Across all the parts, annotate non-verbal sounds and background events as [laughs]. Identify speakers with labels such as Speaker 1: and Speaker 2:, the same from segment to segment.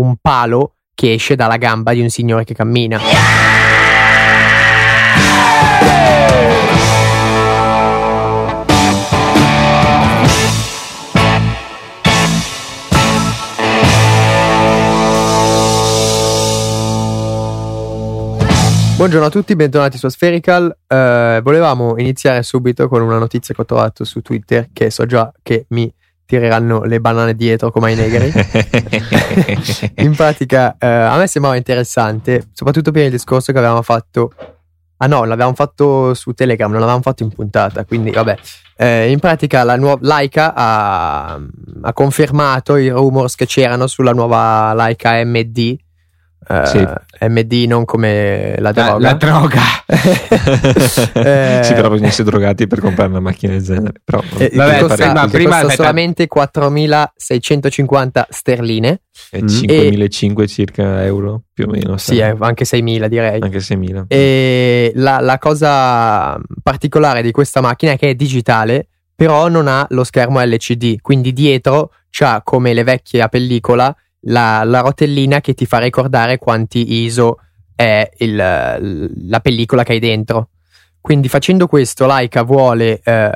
Speaker 1: un palo che esce dalla gamba di un signore che cammina. Buongiorno a tutti, bentornati su Spherical. Eh, volevamo iniziare subito con una notizia che ho trovato su Twitter che so già che mi tireranno le banane dietro come ai negri. [laughs] In pratica eh, a me sembrava interessante, soprattutto per il discorso che avevamo fatto. Ah no, l'avevamo fatto su Telegram, non l'avevamo fatto in puntata, quindi vabbè. Eh, in pratica la nuova Laika ha, ha confermato i rumors che c'erano sulla nuova Laika MD Uh, sì. MD non come la droga.
Speaker 2: La, la droga. [laughs]
Speaker 3: eh, si trovano essere drogati per comprare una macchina del genere. Però,
Speaker 1: eh, vabbè, costa, ma prima costa solamente 4.650 sterline.
Speaker 3: E 5.500 circa euro più o meno.
Speaker 1: Sì, eh, anche 6.000 direi.
Speaker 3: Anche 6.000.
Speaker 1: E la, la cosa particolare di questa macchina è che è digitale, però non ha lo schermo LCD. Quindi dietro c'ha come le vecchie a pellicola la, la rotellina che ti fa ricordare quanti ISO è il, la pellicola che hai dentro. Quindi facendo questo, Laika vuole eh,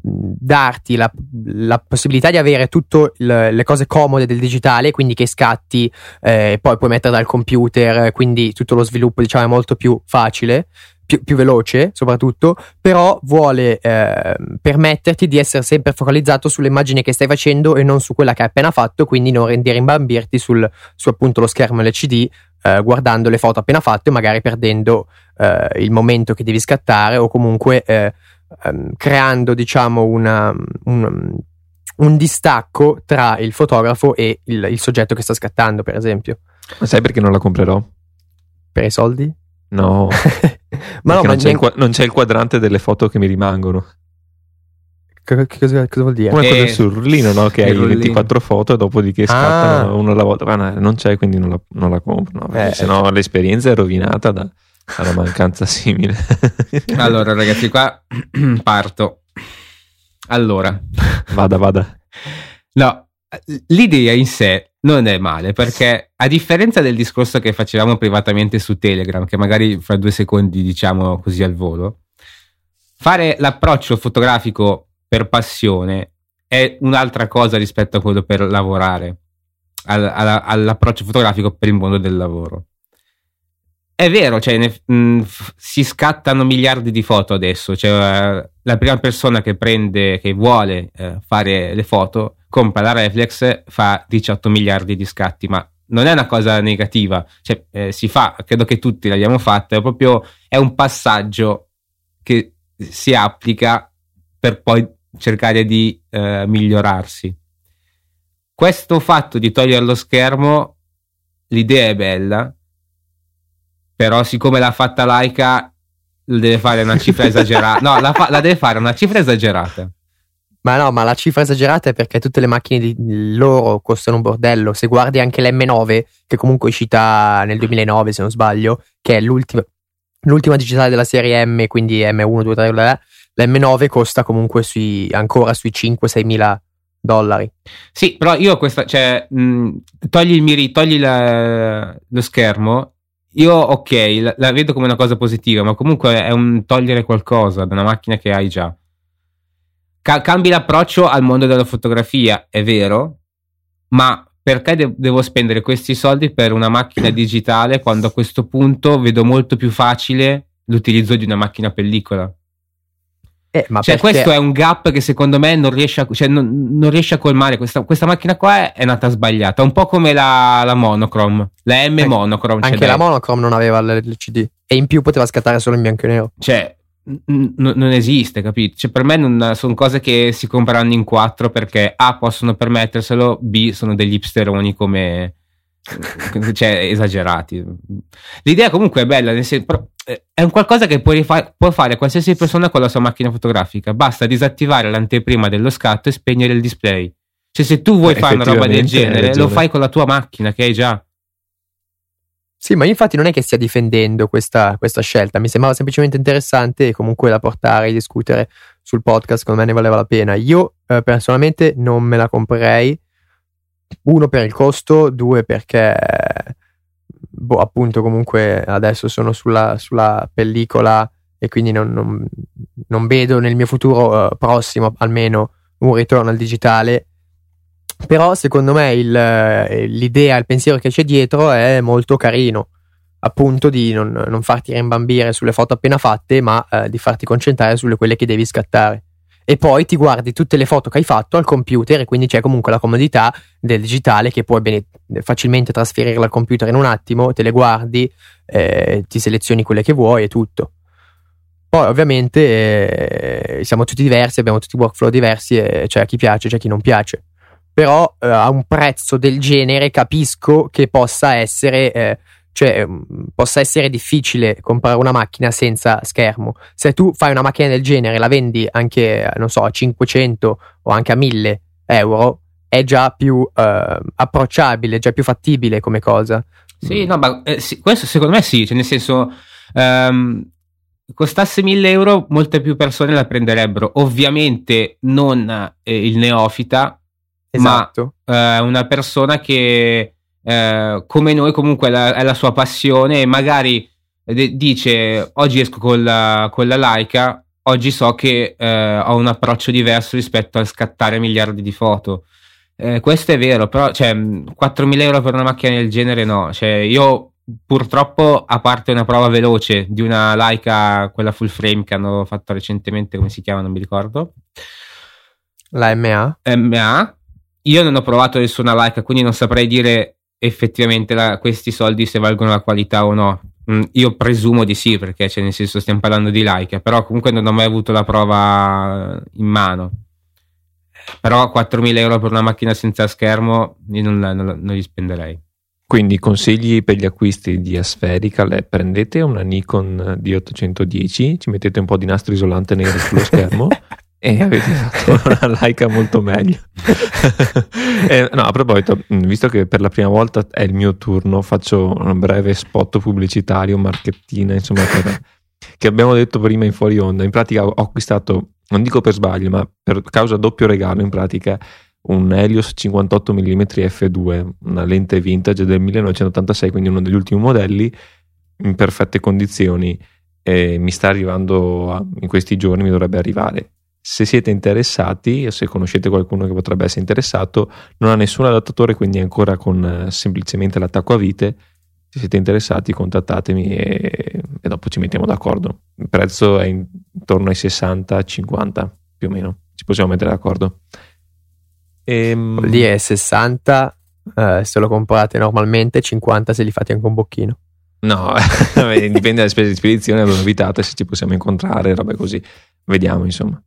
Speaker 1: darti la, la, possibilità di avere tutte le cose comode del digitale, quindi che scatti, eh, poi puoi mettere dal computer, quindi tutto lo sviluppo diciamo è molto più facile, più, più veloce soprattutto, però vuole eh, permetterti di essere sempre focalizzato sull'immagine che stai facendo e non su quella che hai appena fatto, quindi non rendere imbambirti sul, su appunto lo schermo LCD eh, guardando le foto appena fatte, magari perdendo eh, il momento che devi scattare o comunque eh, ehm, creando diciamo una, un, un, distacco tra il fotografo e il, il soggetto che sta scattando per esempio.
Speaker 3: Ma sai perché non la comprerò?
Speaker 1: Per i soldi?
Speaker 3: No, [laughs] ma no, ma non, c'è neanche... non, c'è il quadrante delle foto che mi rimangono.
Speaker 1: Che cosa, cosa, vuol dire?
Speaker 3: Come quello sul rullino, no? Che hai 24 foto e dopodiché scattano ah. una alla volta. Ma no, non c'è, quindi non la, non la compro. No? Eh, se no, l'esperienza è rovinata da, da una mancanza simile. [laughs]
Speaker 2: allora, ragazzi, qua [clears throat] parto. Allora,
Speaker 3: vada, vada.
Speaker 2: No, l'idea in sé non è male perché a differenza del discorso che facevamo privatamente su Telegram, che magari fra due secondi diciamo così al volo, fare l'approccio fotografico per passione è un'altra cosa rispetto a quello per lavorare, all, all, all'approccio fotografico per il mondo del lavoro. È vero, cioè, ne, mh, si scattano miliardi di foto adesso, cioè, la prima persona che prende, che vuole uh, fare le foto, compra la reflex, fa 18 miliardi di scatti, ma non è una cosa negativa, cioè, eh, si fa, credo che tutti l'abbiamo fatta, è proprio è un passaggio che si applica per poi cercare di eh, migliorarsi. Questo fatto di togliere lo schermo, l'idea è bella, però siccome l'ha fatta Laika deve fare una cifra [laughs] esagerata no la, fa- la, deve fare una cifra esagerata
Speaker 1: ma no ma la cifra esagerata è perché tutte le macchine loro costano un bordello se guardi anche l'M9 che comunque è uscita nel 2009 se non sbaglio che è l'ultima, l'ultima digitale della serie M quindi M1, 2, 3 l'M9 costa comunque sui, ancora sui 5-6 mila dollari.
Speaker 2: Sì, però io questa, cioè, mh, togli il miri, togli la, lo schermo io ok, la, la, vedo come una cosa positiva, ma comunque è un togliere qualcosa da una macchina che hai già. Ca- cambi l'approccio al mondo della fotografia, è vero, ma perché de- devo spendere questi soldi per una macchina [clears throat] digitale quando a questo punto vedo molto più facile l'utilizzo di una macchina pellicola? Eh, cioè, perché... questo è un gap che secondo me non riesce a, cioè, non, non riesce a colmare. Questa, questa, macchina qua è, è, nata sbagliata, un po' come la, la monochrome, la M eh, monochrome.
Speaker 1: Anche cioè la monochrome non aveva l'LCD e in più poteva scattare solo in bianco e nero.
Speaker 2: Cioè, n- non esiste, capito? Cioè, per me non, sono cose che si compreranno in quattro perché A possono permetterselo, B sono degli hipsteroni come [laughs] cioè esagerati. L'idea comunque è bella, nel senso, eh, è un qualcosa che può, rifa- può, fare qualsiasi persona con la sua macchina fotografica. Basta disattivare l'anteprima dello scatto e spegnere il display. Cioè, se tu vuoi fare una roba del genere, lo fai con la tua macchina che hai già.
Speaker 1: Sì, ma infatti non è che stia difendendo questa, questa scelta, mi sembrava semplicemente interessante e comunque da portare e discutere sul podcast, secondo me ne valeva la pena. Io eh, personalmente non me la comprerei uno per il costo, due perché boh, appunto comunque adesso sono sulla, sulla pellicola e quindi non, non, non, vedo nel mio futuro uh, prossimo almeno un ritorno al digitale. Però secondo me il, eh, l'idea, il pensiero che c'è dietro è molto carino, appunto di non, non farti rimbambire sulle foto appena fatte, ma uh, di farti concentrare sulle quelle che devi scattare e poi ti guardi tutte le foto che hai fatto al computer e quindi c'è comunque la comodità del digitale che puoi bene, facilmente trasferirla al computer in un attimo, te le guardi, eh, ti selezioni quelle che vuoi e tutto. Poi ovviamente eh, siamo tutti diversi, abbiamo tutti workflow diversi, e c'è chi piace, c'è chi non piace. Però eh, a un prezzo del genere capisco che possa essere eh, cioè mm, possa essere difficile comprare una macchina senza schermo. Se tu fai una macchina del genere, la vendi anche, non so, a 500 o anche a 1000 euro, è già più eh, approcciabile, già più fattibile come cosa.
Speaker 2: Sì, no, ma eh, sì, questo secondo me sì, cioè nel senso, um, costasse 1000 euro, molte più persone la prenderebbero. Ovviamente non eh, il neofita, esatto. ma eh, una persona che eh, come noi comunque è la, è la, sua passione e magari de- dice oggi esco con la, con la Leica, oggi so che eh, ho un approccio diverso rispetto a scattare miliardi di foto. Eh, questo è vero, però cioè, 4.000 euro per una macchina del genere no. Cioè, io purtroppo, a parte una prova veloce di una Leica, quella full frame che hanno fatto recentemente, come si chiama, non mi ricordo.
Speaker 1: La MA?
Speaker 2: MA. Io non ho provato nessuna Leica, quindi non saprei dire effettivamente la, questi soldi se valgono la qualità o no. Mm, io presumo di sì, perché cioè, nel senso stiamo parlando di like, però comunque non ho mai avuto la prova in mano. Però 4.000 euro per una macchina senza schermo io non, non, non li spenderei.
Speaker 3: Quindi consigli per gli acquisti di Aspherical prendete una Nikon D810, ci mettete un po' di nastro isolante nero sullo schermo [laughs] e avete fatto una Leica molto meglio. [laughs] eh, no, a proposito, mm, visto che per la prima volta è il mio turno, faccio un breve spot pubblicitario, marchettina, insomma, per, [laughs] che abbiamo detto prima in fuori onda. In pratica ho acquistato, non dico per sbaglio, ma per causa doppio regalo, in pratica, un Helios 58 mm f2, una lente vintage del 1986, quindi uno degli ultimi modelli, in perfette condizioni. E mi sta arrivando a, in questi giorni, mi dovrebbe arrivare se siete interessati o se conoscete qualcuno che potrebbe essere interessato, non ha nessun adattatore, quindi è ancora con eh, semplicemente l'attacco a vite. Se siete interessati, contattatemi e, e dopo ci mettiamo d'accordo. Il prezzo è intorno ai 60-50 più o meno. Ci possiamo mettere d'accordo.
Speaker 1: Ehm... Lì è 60 eh, se lo comprate normalmente, 50 se li fate anche un bocchino.
Speaker 3: No, [laughs] dipende dalle spese di spedizione, avevo evitato se ci possiamo incontrare, robe così. Vediamo, insomma.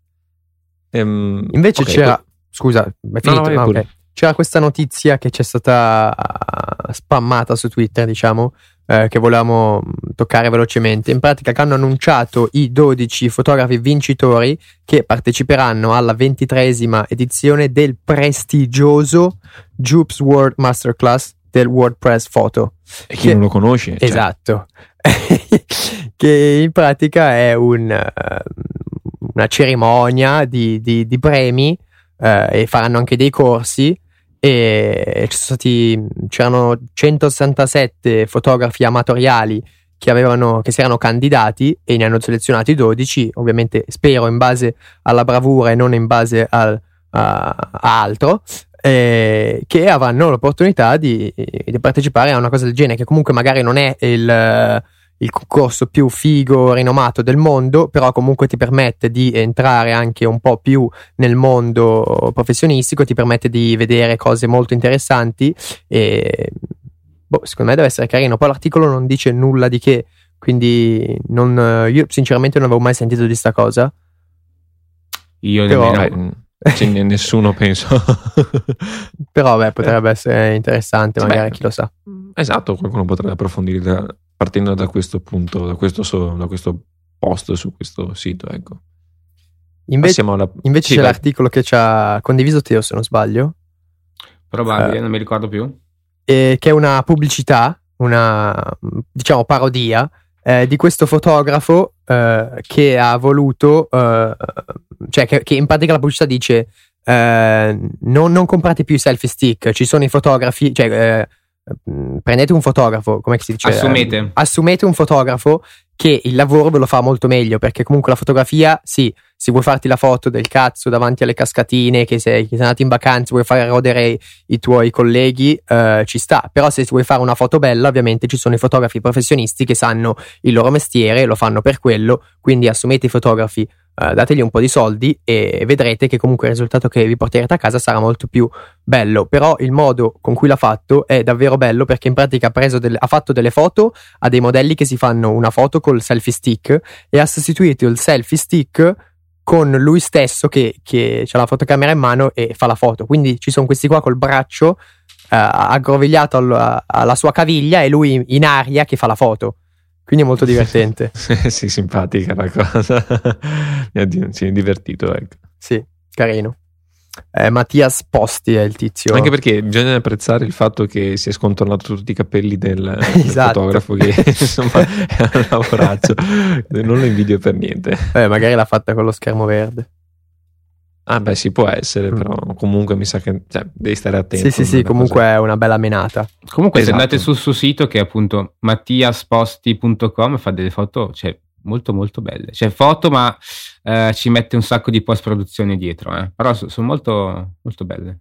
Speaker 1: Ehm, Invece okay, c'era, poi... scusa, è finito, no, no, okay. c'era questa notizia che c'è stata uh, spammata su Twitter, diciamo, eh, che volevamo mm, toccare velocemente. In pratica che hanno annunciato i 12 fotografi vincitori che parteciperanno alla ventitresima edizione del prestigioso Jupes World Masterclass del WordPress Photo.
Speaker 3: E chi che, non lo conosce?
Speaker 1: Cioè. Esatto. [laughs] che in pratica è un, uh, una cerimonia di, di, di premi eh, e faranno anche dei corsi e stati, c'erano 167 fotografi amatoriali che, avevano, che si erano candidati e ne hanno selezionati 12, ovviamente spero in base alla bravura e non in base al, a, a altro, eh, che avranno l'opportunità di, di, partecipare a una cosa del genere, che comunque magari non è il il concorso più figo, rinomato del mondo, però comunque ti permette di entrare anche un po' più nel mondo professionistico, ti permette di vedere cose molto interessanti e boh, secondo me deve essere carino. Poi l'articolo non dice nulla di che, quindi non, io sinceramente non avevo mai sentito di sta cosa.
Speaker 2: Io però, nemmeno.
Speaker 3: Cioè, nessuno penso. [laughs]
Speaker 1: però beh, potrebbe essere interessante, magari beh, chi lo sa.
Speaker 3: Esatto, qualcuno potrebbe approfondire partendo da questo punto, da questo, da questo post su questo sito. Ecco.
Speaker 1: Invece, alla... invece sì, c'è vai. l'articolo che ci ha condiviso Teo, se non sbaglio.
Speaker 2: Probabile, uh, non mi ricordo più.
Speaker 1: E, che è una pubblicità, una diciamo parodia eh, di questo fotografo eh, che ha voluto, eh, cioè che, che, in pratica la pubblicità dice eh, non, non comprate più i selfie stick, ci sono i fotografi, cioè eh, prendete un fotografo, come si dice?
Speaker 2: Assumete.
Speaker 1: Eh, assumete un fotografo che il lavoro ve lo fa molto meglio perché comunque la fotografia, sì, se vuoi farti la foto del cazzo davanti alle cascatine, che sei, che sei andato in vacanza, vuoi fare rodere i tuoi colleghi, eh, ci sta. Però se vuoi fare una foto bella, ovviamente ci sono i fotografi professionisti che sanno il loro mestiere, lo fanno per quello, quindi assumete i fotografi Uh, dategli un po' di soldi e vedrete che comunque il risultato che vi porterete a casa sarà molto più bello. Però il modo con cui l'ha fatto è davvero bello perché in pratica ha, delle, ha, fatto delle foto a dei modelli che si fanno una foto col selfie stick e ha sostituito il selfie stick con lui stesso che, che ha la fotocamera in mano e fa la foto. Quindi ci sono questi qua col braccio uh, aggrovigliato alla, alla sua caviglia e lui in aria che fa la foto. Quindi è molto [laughs] divertente.
Speaker 3: sì, simpatica la cosa. [laughs] Mi è divertito, ecco.
Speaker 1: Sì, carino. Eh, Mattias Posti è il tizio.
Speaker 3: Anche perché bisogna apprezzare il fatto che si è scontornato tutti i capelli del, [laughs] esatto. fotografo che insomma è un lavoraggio. non lo invidio per niente.
Speaker 1: Eh, magari l'ha fatta con lo schermo verde.
Speaker 3: Ah, beh, sì, può essere, mm. però comunque mi sa che cioè, devi stare attento.
Speaker 1: Sì, sì, sì, comunque cosa. è una bella menata.
Speaker 2: Comunque, esatto. se andate sul suo sito, che è appunto mattiasposti.com, fa delle foto, cioè, molto, molto belle. Cioè, foto, ma eh, ci mette un sacco di post-produzione dietro, eh. però so, sono molto, molto belle.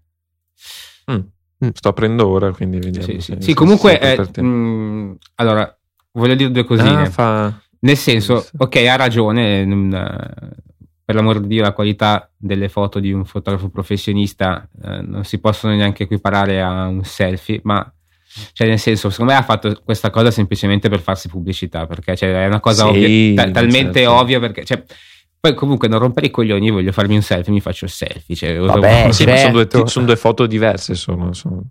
Speaker 3: Mm. Mm. Sto aprendo ora, quindi vediamo.
Speaker 2: Sì, sì. sì comunque, eh, mh, mm, allora, voglio dire due cosine. Ah, fa... Nel senso, ok, ha ragione. Mh, per l'amor di Dio la qualità delle foto di un fotografo professionista eh, non si possono neanche equiparare a un selfie, ma cioè nel senso, secondo me ha fatto questa cosa semplicemente per farsi pubblicità, perché cioè, è una cosa sì, ovvia, ta- talmente certo. ovvia perché cioè, poi comunque non rompere i coglioni, voglio farmi un selfie, mi faccio il selfie. Cioè,
Speaker 3: Vabbè, sì, certo. sono, due, sono, due, foto diverse. Sono, sono.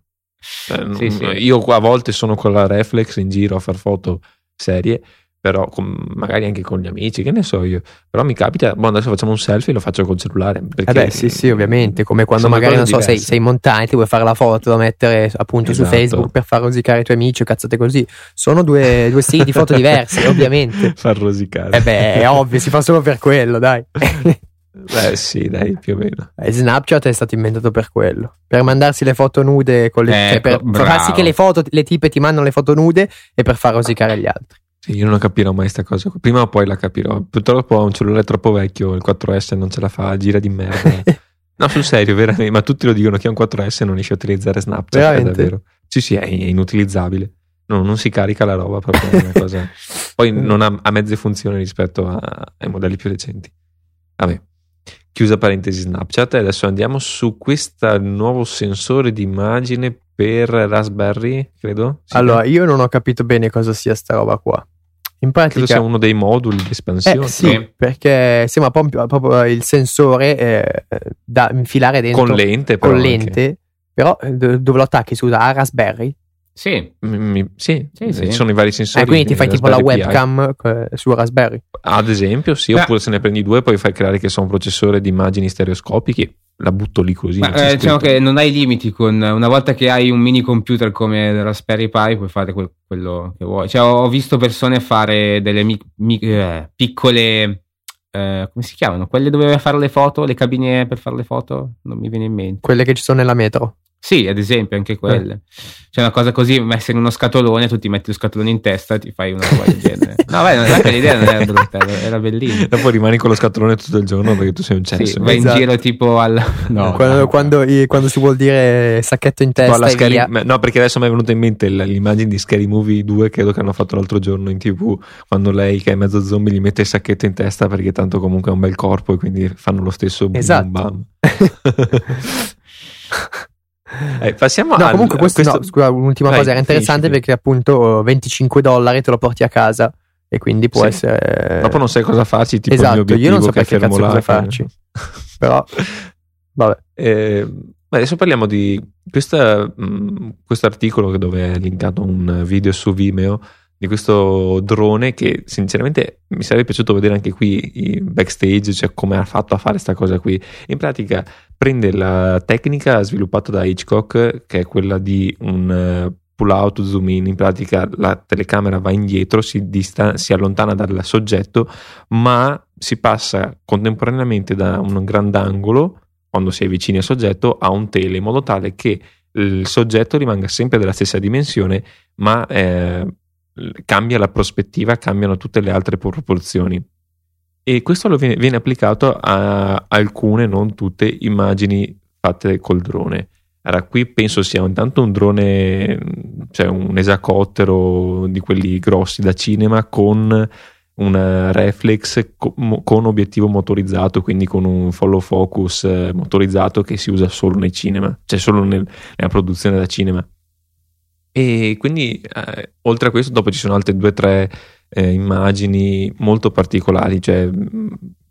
Speaker 3: Eh, sì, sì. Io a volte sono con la reflex in giro a fare foto serie però con, magari anche con gli amici, che ne so io. Però mi capita, boh, adesso facciamo un selfie e lo faccio col cellulare.
Speaker 1: Eh beh, sì, sì, ovviamente, come quando magari, non so, sei, sei, in montagna e ti vuoi fare la foto da mettere appunto esatto. su Facebook per far rosicare i tuoi amici o cazzate così. Sono due, due stili di foto diversi, [laughs] ovviamente.
Speaker 3: Far rosicare.
Speaker 1: Eh beh, è ovvio, si fa solo per quello, dai. [laughs]
Speaker 3: Beh, sì, dai, più o meno.
Speaker 1: Eh, Snapchat è stato inventato per quello. Per mandarsi le foto nude con le,
Speaker 2: ecco,
Speaker 1: cioè per, per far sì che le foto, le tipe ti mandano le foto nude e per far rosicare gli altri.
Speaker 3: Sì, io non capirò mai questa cosa. Prima o poi la capirò. Purtroppo ho un cellulare troppo vecchio, il 4S non ce la fa, gira di merda. [laughs] no, sul serio, veramente. Ma tutti lo dicono che ha un 4S e non riesce a utilizzare Snapchat. Veramente? È davvero. Sì, sì, è inutilizzabile. No, non si carica la roba proprio. È una cosa. Poi [laughs] non ha, ha mezze funzioni rispetto a, ai modelli più recenti. Vabbè. Chiusa parentesi Snapchat. E adesso andiamo su questo nuovo sensore di immagine per Raspberry, credo.
Speaker 1: Allora, io non ho capito bene cosa sia sta roba qua.
Speaker 3: In pratica, Credo sia uno dei moduli di espansione.
Speaker 1: Eh, sì, perché sembra proprio, proprio il sensore eh, da infilare dentro
Speaker 3: con lente,
Speaker 1: però, con lente però eh, dove lo attacchi? Si usa a Raspberry?
Speaker 2: Sì,
Speaker 3: mi, sì, sì, sì. ci sono i vari sensori.
Speaker 1: Eh, quindi ti fai tipo la webcam eh, su Raspberry.
Speaker 3: Ad esempio, sì, oppure se ne prendi due, poi fai creare che sono un processore di immagini stereoscopiche la butto lì così.
Speaker 2: Ma, eh, diciamo che non hai limiti con una volta che hai un mini computer come Raspberry Pi puoi fare quel, quello che vuoi. Cioè, ho visto persone fare delle mi, mi, eh, piccole eh, come si chiamano? Quelle dove fare le foto, le cabine per fare le foto? Non mi viene in mente.
Speaker 1: Quelle che ci sono nella metro.
Speaker 2: Sì, ad esempio, anche quelle. Eh. C'è una cosa così messa in uno scatolone, tu ti metti lo scatolone in testa e ti fai una roba del genere. [laughs] No, beh, non è l'idea non era brutta, era bellissima.
Speaker 3: Dopo rimani con lo scatolone tutto il giorno perché tu sei un cesso.
Speaker 2: Sì, vai esatto. in giro tipo al...
Speaker 1: No, quando, no. Quando, quando, si vuol dire sacchetto in testa no,
Speaker 3: scary... no, perché adesso mi è venuta in mente l'immagine di Scary Movie 2, credo che hanno fatto l'altro giorno in tv, quando lei che è mezzo zombie gli mette il sacchetto in testa perché tanto comunque ha un bel corpo e quindi fanno lo stesso
Speaker 1: esatto. bam bam. [laughs] [laughs]
Speaker 3: Eh, passiamo
Speaker 1: no, al, comunque questo, questo... No, scusa, un'ultima Vai, cosa era interessante finisci, perché appunto 25 dollari te lo porti a casa e quindi può sì. essere
Speaker 3: dopo non sai cosa farci tipo
Speaker 1: esatto, io non so perché cazzo cosa farci [laughs] però vabbè
Speaker 3: eh, adesso parliamo di questo articolo dove è linkato un video su Vimeo di questo drone che sinceramente mi sarebbe piaciuto vedere anche qui i backstage, cioè come ha fatto a fare questa cosa qui. In pratica prende la tecnica sviluppata da Hitchcock, che è quella di un eh, pull out zoom in, in pratica la telecamera va indietro, si, distan- si allontana dal soggetto, ma si passa contemporaneamente da un grandangolo quando si è vicini al soggetto a un tele in modo tale che il soggetto rimanga sempre della stessa dimensione ma eh, cambia la prospettiva, cambiano tutte le altre proporzioni. E questo viene, viene, applicato a alcune, non tutte, immagini fatte col drone. Allora, qui penso sia intanto un drone, cioè un esacottero di quelli grossi da cinema con una reflex con obiettivo motorizzato, quindi con un follow focus eh, motorizzato che si usa solo nei cinema, cioè solo nel, nella produzione da cinema. E quindi, eh, oltre a questo, dopo ci sono altre due o tre eh, immagini molto particolari, cioè mm,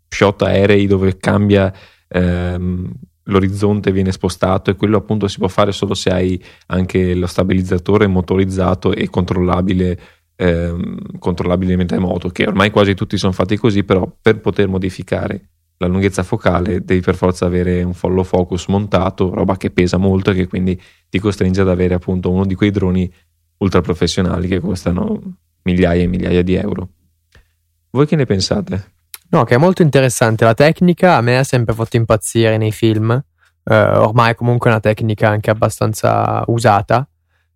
Speaker 3: shot aerei dove cambia ehm, l'orizzonte, viene spostato e quello appunto si può fare solo se hai anche lo stabilizzatore motorizzato e controllabile ehm, controllabilmente remoto, che ormai quasi tutti sono fatti così, però per poter modificare la lunghezza focale devi per forza avere un follow focus montato, roba che pesa molto e che quindi ti costringe ad avere appunto uno di quei droni ultra professionali che costano migliaia e migliaia di euro. Voi che ne pensate?
Speaker 1: No, che è molto interessante la tecnica, a me ha sempre fatto impazzire nei film. Uh, ormai è comunque una tecnica anche abbastanza usata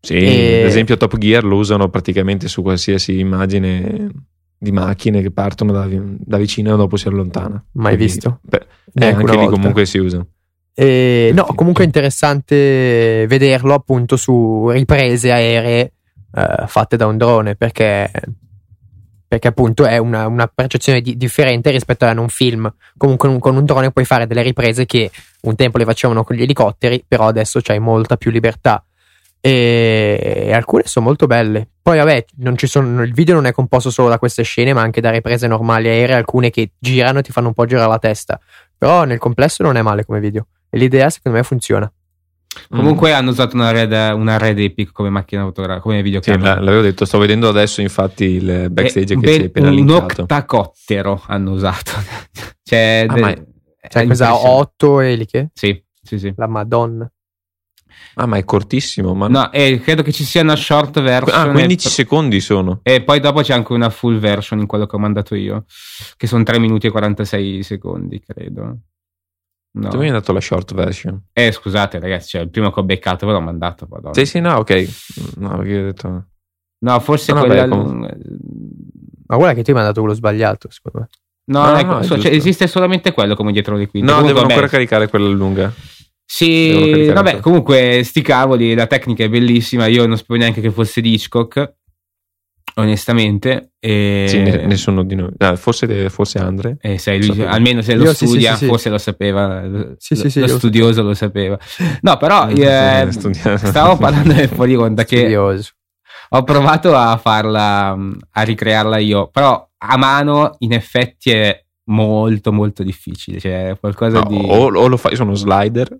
Speaker 3: sì, e... ad esempio Top Gear lo usano praticamente su qualsiasi immagine di macchine che partono da, da vicino e dopo si allontana.
Speaker 1: Mai Quindi, visto?
Speaker 3: Beh, eh, anche lì comunque si usa.
Speaker 1: E, no, comunque è interessante vederlo appunto su riprese aeree uh, fatte da un drone perché, perché appunto è una, una percezione di, differente rispetto a un film. Comunque con un drone puoi fare delle riprese che un tempo le facevano con gli elicotteri, però adesso c'hai molta più libertà e alcune sono molto belle. Poi, vabbè, sono, il video non è composto solo da queste scene, ma anche da riprese normali aeree, alcune che girano e ti fanno un po' girare la testa. Però nel complesso non è male come video. E l'idea, secondo me, funziona.
Speaker 2: Comunque mm. hanno usato una Red, una Red Epic come macchina fotografica, come videocamera.
Speaker 3: Sì, l'avevo detto, sto vedendo adesso infatti il backstage e che
Speaker 2: ci hai appena un linkato. Un octacottero hanno usato. [laughs]
Speaker 1: cioè, ah, de- cioè cosa, 8 eliche?
Speaker 2: Sì, sì, sì.
Speaker 1: La madonna.
Speaker 3: Ah, ma è cortissimo. Ma...
Speaker 2: No, eh, credo che ci sia una short version.
Speaker 3: Ah, 15 e... secondi sono.
Speaker 2: E poi dopo c'è anche una full version in quello che ho mandato io, che sono 3 minuti e 46 secondi, credo.
Speaker 3: No. Dove hai dato la short version?
Speaker 2: Eh, scusate, ragazzi, cioè, il primo che ho beccato ve l'ho mandato. Madonna.
Speaker 3: Sì, sì, no, ok. No, perché ho detto.
Speaker 2: No, forse no, quella.
Speaker 1: Ma guarda che ti hai mandato quello sbagliato, secondo me.
Speaker 2: No, no, ecco, no cioè, esiste solamente quello come dietro le quinte.
Speaker 3: No, Comunque, devo ancora caricare quella lunga.
Speaker 2: Sì, vabbè, comunque sti cavoli, la tecnica è bellissima, io non sapevo neanche che fosse di Hitchcock, onestamente. E...
Speaker 3: Sì, nessuno di noi, ah, forse, forse Andre.
Speaker 2: Eh, sai, lui, almeno se lo io, studia, sì, sì, forse lo sapeva, sì, lo, sì, lo studioso lo sapeva. No, però eh, stavo parlando del fuori onda che studioso. ho provato a farla, a ricrearla io, però a mano in effetti è molto molto difficile, cioè qualcosa
Speaker 3: no,
Speaker 2: di...
Speaker 3: O, o lo fai su uno slider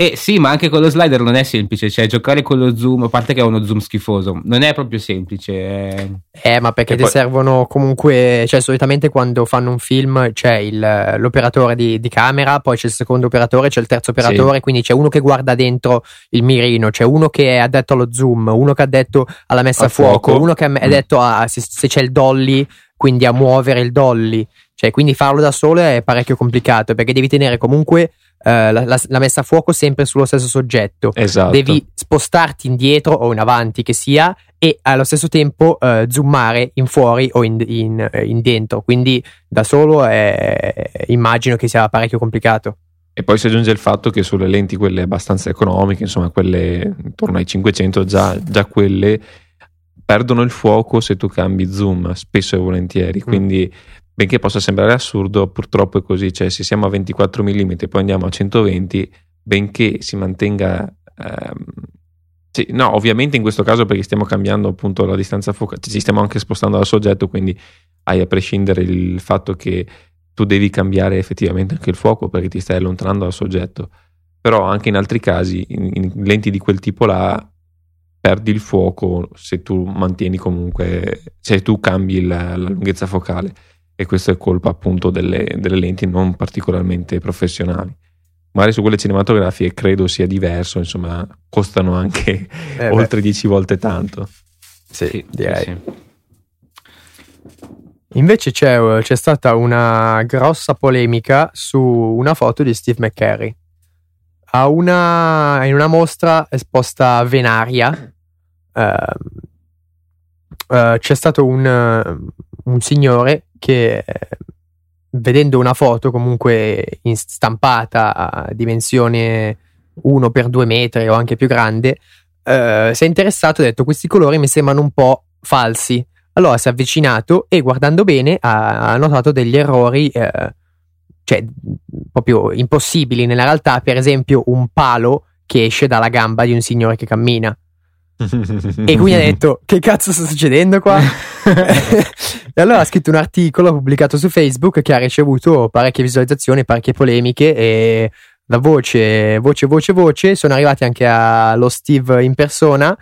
Speaker 2: e sì, ma anche con lo slider non è semplice, cioè giocare con lo zoom, a parte che è uno zoom schifoso, non è proprio semplice.
Speaker 1: Eh, eh ma perché e ti poi... servono comunque, cioè solitamente quando fanno un film c'è il, l'operatore di, di, camera, poi c'è il secondo operatore, c'è il terzo operatore, sì. quindi c'è uno che guarda dentro il mirino, c'è uno che è addetto allo zoom, uno che è addetto alla messa a, fuoco, fuoco, uno che è addetto mm. a se, se c'è il dolly, quindi a muovere il dolly. Cioè, quindi farlo da solo è parecchio complicato perché devi tenere comunque la, la, la, messa a fuoco sempre sullo stesso soggetto.
Speaker 3: Esatto.
Speaker 1: Devi spostarti indietro o in avanti che sia e allo stesso tempo uh, zoomare in fuori o in, in, in, dentro. Quindi da solo è, immagino che sia parecchio complicato.
Speaker 3: E poi si aggiunge il fatto che sulle lenti quelle abbastanza economiche, insomma quelle intorno ai 500, già, già quelle perdono il fuoco se tu cambi zoom spesso e volentieri. Mm. Benché possa sembrare assurdo, purtroppo è così, cioè se siamo a 24 mm e poi andiamo a 120, benché si mantenga... Ehm, sì, no, ovviamente in questo caso perché stiamo cambiando appunto la distanza focale, ci stiamo anche spostando dal soggetto, quindi hai a prescindere il fatto che tu devi cambiare effettivamente anche il fuoco perché ti stai allontanando dal soggetto. Però anche in altri casi, in, in lenti di quel tipo là, perdi il fuoco se tu mantieni comunque, se tu cambi la, la lunghezza focale e questo è colpa appunto delle, delle lenti non particolarmente professionali. Magari su quelle cinematografiche credo sia diverso, insomma, costano anche eh [laughs] oltre 10 volte tanto.
Speaker 1: Sì, direi. Sì. Invece c'è, c'è, stata una grossa polemica su una foto di Steve McCurry. a una, in una mostra esposta Venaria. ehm, eh, c'è stato un, eh, un signore che vedendo una foto comunque in- stampata a dimensione 1 per 2 metri o anche più grande eh, si è interessato e ha detto questi colori mi sembrano un po' falsi. Allora si è avvicinato e guardando bene ha, ha notato degli errori eh, cioè proprio impossibili nella realtà. Per esempio un palo che esce dalla gamba di un signore che cammina e quindi ha detto: Che cazzo sta succedendo qua? [laughs] e allora ha scritto un articolo pubblicato su Facebook che ha ricevuto parecchie visualizzazioni, parecchie polemiche. E da voce, voce, voce, voce sono arrivati anche allo Steve in persona.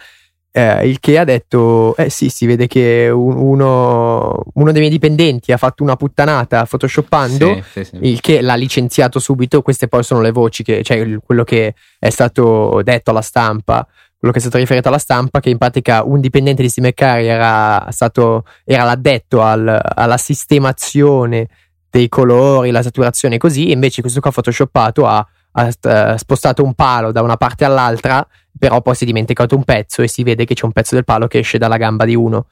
Speaker 1: eh, il che ha detto: Eh sì, si vede che un- uno, uno dei miei dipendenti ha fatto una puttanata photoshoppando
Speaker 2: Sì, sì, sì.
Speaker 1: il che l'ha licenziato subito. Queste poi sono le voci, che, cioè quello che è stato detto alla stampa, quello che è stato riferito alla stampa, che in pratica un dipendente di McCurry era stato era l'addetto al- alla sistemazione dei colori, la saturazione e così, invece questo qua photoshoppato ha, ha eh, spostato un palo da una parte all'altra, però poi si è dimenticato un pezzo e si vede che c'è un pezzo del palo che esce dalla gamba di uno.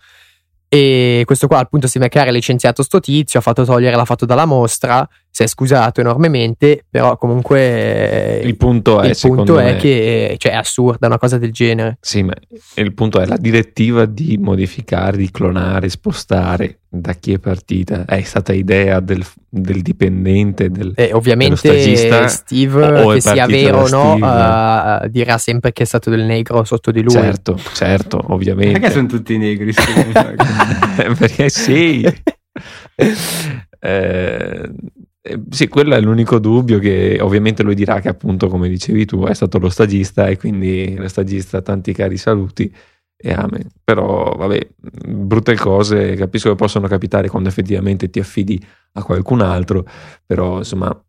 Speaker 1: E questo qua appunto McCurry ha licenziato sto tizio, ha fatto togliere la foto dalla mostra, si è scusato enormemente, però comunque
Speaker 3: Il punto è,
Speaker 1: il punto è
Speaker 3: me-
Speaker 1: che cioè, è assurda una cosa del genere.
Speaker 3: Sì, ma il punto è la direttiva di modificare, di clonare, spostare da chi è partita. È stata idea del, del dipendente, del,
Speaker 1: E ovviamente
Speaker 3: stagista,
Speaker 1: Steve,
Speaker 3: o è
Speaker 1: che sia vero o no, eh, dirà sempre che è stato del negro sotto di lui.
Speaker 3: certo, certo, ovviamente.
Speaker 2: Perché sono tutti negri? [laughs]
Speaker 3: Perché sì. [laughs] Eh, eh, sì, quello è l'unico dubbio che ovviamente lui dirà che appunto, come dicevi tu, è stato lo stagista e quindi lo stagista tanti cari saluti e amen. Però vabbè, brutte cose capisco che possono capitare quando effettivamente ti affidi a qualcun altro, però insomma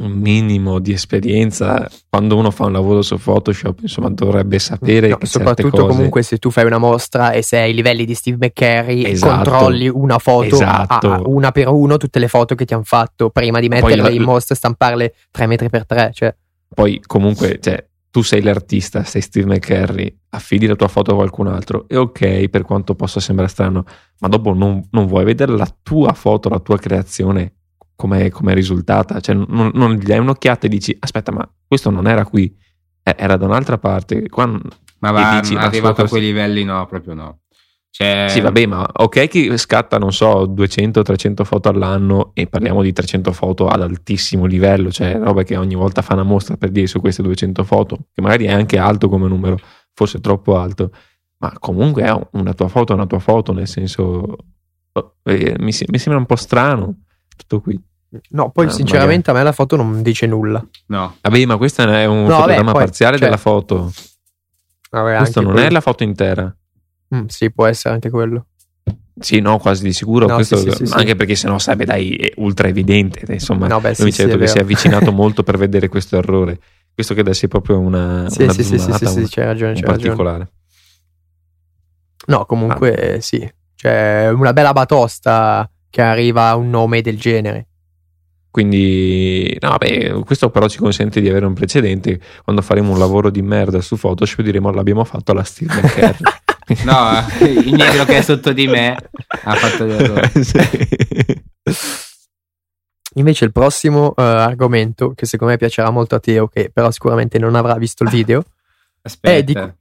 Speaker 3: un minimo di esperienza quando uno fa un lavoro su Photoshop insomma dovrebbe sapere
Speaker 1: No, soprattutto
Speaker 3: cose
Speaker 1: comunque se tu fai una mostra e sei ai livelli di Steve McCurry
Speaker 3: Esatto.
Speaker 1: controlli una foto
Speaker 3: Esatto.
Speaker 1: a- a- una per uno tutte le foto che ti hanno fatto prima di metterle
Speaker 3: la-
Speaker 1: in mostra e stamparle 3 metri per 3 cioè
Speaker 3: poi comunque cioè, tu sei l'artista, sei Steve McCurry, affidi la tua foto a qualcun altro, è ok per quanto possa sembrare strano, ma dopo non, non vuoi vedere la tua foto, la tua creazione come è risultata, cioè non, non gli dai un'occhiata e dici aspetta ma questo non era qui, eh, era da un'altra parte, qua
Speaker 2: Ma va,
Speaker 3: dici, ma
Speaker 2: arrivato a quei livelli, no, proprio no. Cioè,
Speaker 3: Sì, vabbè, ma ok che scatta, non so, 200-300 foto all'anno e parliamo di 300 foto ad altissimo livello, cioè roba che ogni volta fa una mostra per dire su queste 200 foto, che magari è anche alto come numero, forse troppo alto, ma comunque è una tua foto, è una tua foto, nel senso, oh, eh, mi sembra un po' strano tutto qui.
Speaker 1: No poi
Speaker 3: Ah,
Speaker 1: sinceramente a me la foto non dice nulla
Speaker 2: No,
Speaker 3: Vabbè, ma questo è un
Speaker 1: No, vabbè,
Speaker 3: fotogramma
Speaker 1: poi,
Speaker 3: parziale
Speaker 1: cioè,
Speaker 3: della foto,
Speaker 1: Vabbè,
Speaker 3: questo
Speaker 1: anche
Speaker 3: non è
Speaker 1: quello.
Speaker 3: la foto intera.
Speaker 1: Mm, sì può essere anche quello
Speaker 3: Sì, no, quasi di sicuro.
Speaker 1: No,
Speaker 3: questo,
Speaker 1: sì, sì, sì, sì.
Speaker 3: anche perché sennò sarebbe dai, è ultra evidente. Insomma,
Speaker 1: no beh
Speaker 3: lui
Speaker 1: sì,
Speaker 3: mi
Speaker 1: sì, è
Speaker 3: che si è avvicinato [laughs] molto per vedere questo errore. Questo che dà sia proprio una,
Speaker 1: sì,
Speaker 3: una
Speaker 1: sì, sì, sì,
Speaker 3: zoomata,
Speaker 1: sì, sì,
Speaker 3: un-
Speaker 1: c'hai ragione,
Speaker 3: un
Speaker 1: c'hai ragione.
Speaker 3: particolare.
Speaker 1: No, comunque sì. Cioè, una bella batosta che arriva a un nome del genere.
Speaker 3: Quindi, no, beh, questo però ci consente di avere un precedente. Quando faremo un lavoro di merda su Photoshop, diremo l'abbiamo fatto alla Steve McCurry. [laughs]
Speaker 2: no, il negro che è sotto di me ha fatto l'errore. [laughs]
Speaker 3: Sì.
Speaker 1: Invece il prossimo eh, argomento, che secondo me piacerà molto a Teo, che però sicuramente non avrà visto il video. [laughs]
Speaker 2: Aspetta.
Speaker 1: Eh, di-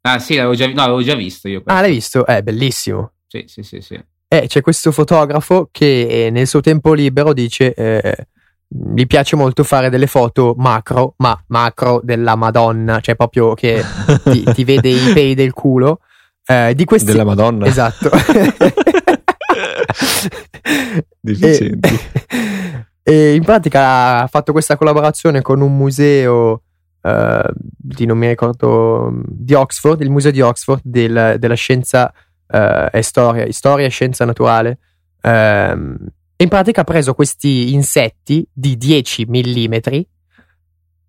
Speaker 2: Ah, sì, l'avevo già, no, l'avevo già visto io.
Speaker 1: Ah,
Speaker 2: questo.
Speaker 1: l'hai visto? È bellissimo.
Speaker 2: Sì, sì, sì, sì.
Speaker 1: Eh, c'è questo fotografo che eh, nel suo tempo libero dice eh, gli piace molto fare delle foto macro, ma macro della Madonna, cioè proprio che ti, [laughs] ti vede i peli del culo. Eh, di questi
Speaker 3: Della Madonna.
Speaker 1: Esatto. [laughs]
Speaker 3: Deficienti.
Speaker 1: e, [laughs] e in pratica ha fatto questa collaborazione con un museo eh, di non mi ricordo di Oxford, il museo di Oxford del- della scienza eh, e storia, storia scienza naturale. Ehm, e in pratica ha preso questi insetti di 10 mm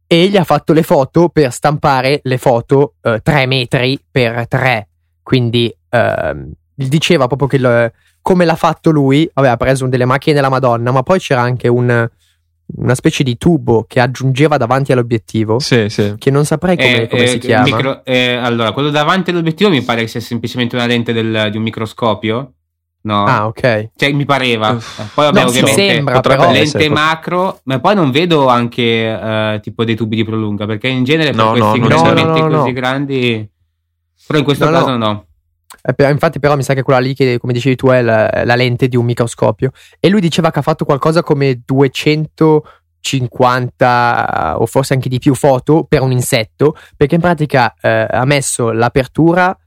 Speaker 1: e gli ha fatto le foto per stampare le foto eh, 3 metri per 3. Quindi ehm, diceva proprio che lo- come l'ha fatto lui, ha preso delle macchine della Madonna, ma poi c'era anche un, una specie di tubo che aggiungeva davanti all'obiettivo.
Speaker 3: Sì, sì.
Speaker 1: Che non saprei come,
Speaker 2: Eh,
Speaker 1: come
Speaker 2: eh,
Speaker 1: si chiama.
Speaker 2: micro- eh, allora, quello davanti all'obiettivo mi pare che sia semplicemente una lente del- di un microscopio. No,
Speaker 1: Ah, ok.
Speaker 2: cioè mi pareva.
Speaker 3: Uff.
Speaker 2: Eh, Poi vabbè,
Speaker 1: No,
Speaker 2: ovviamente
Speaker 1: sembra, però.
Speaker 2: lente macro, ma poi non vedo anche eh, tipo dei tubi di prolunga, perché in genere per
Speaker 3: No, no,
Speaker 2: questi
Speaker 1: No, no, no,
Speaker 2: così
Speaker 1: no.
Speaker 2: grandi però in questo
Speaker 1: No,
Speaker 2: caso
Speaker 1: no. Eh, per- infatti, però, mi sa che quella lì, che come dicevi tu, è la, la lente di un microscopio. E lui diceva che ha fatto qualcosa come 250 o forse anche di più foto per un insetto, perché in pratica eh, ha messo l'apertura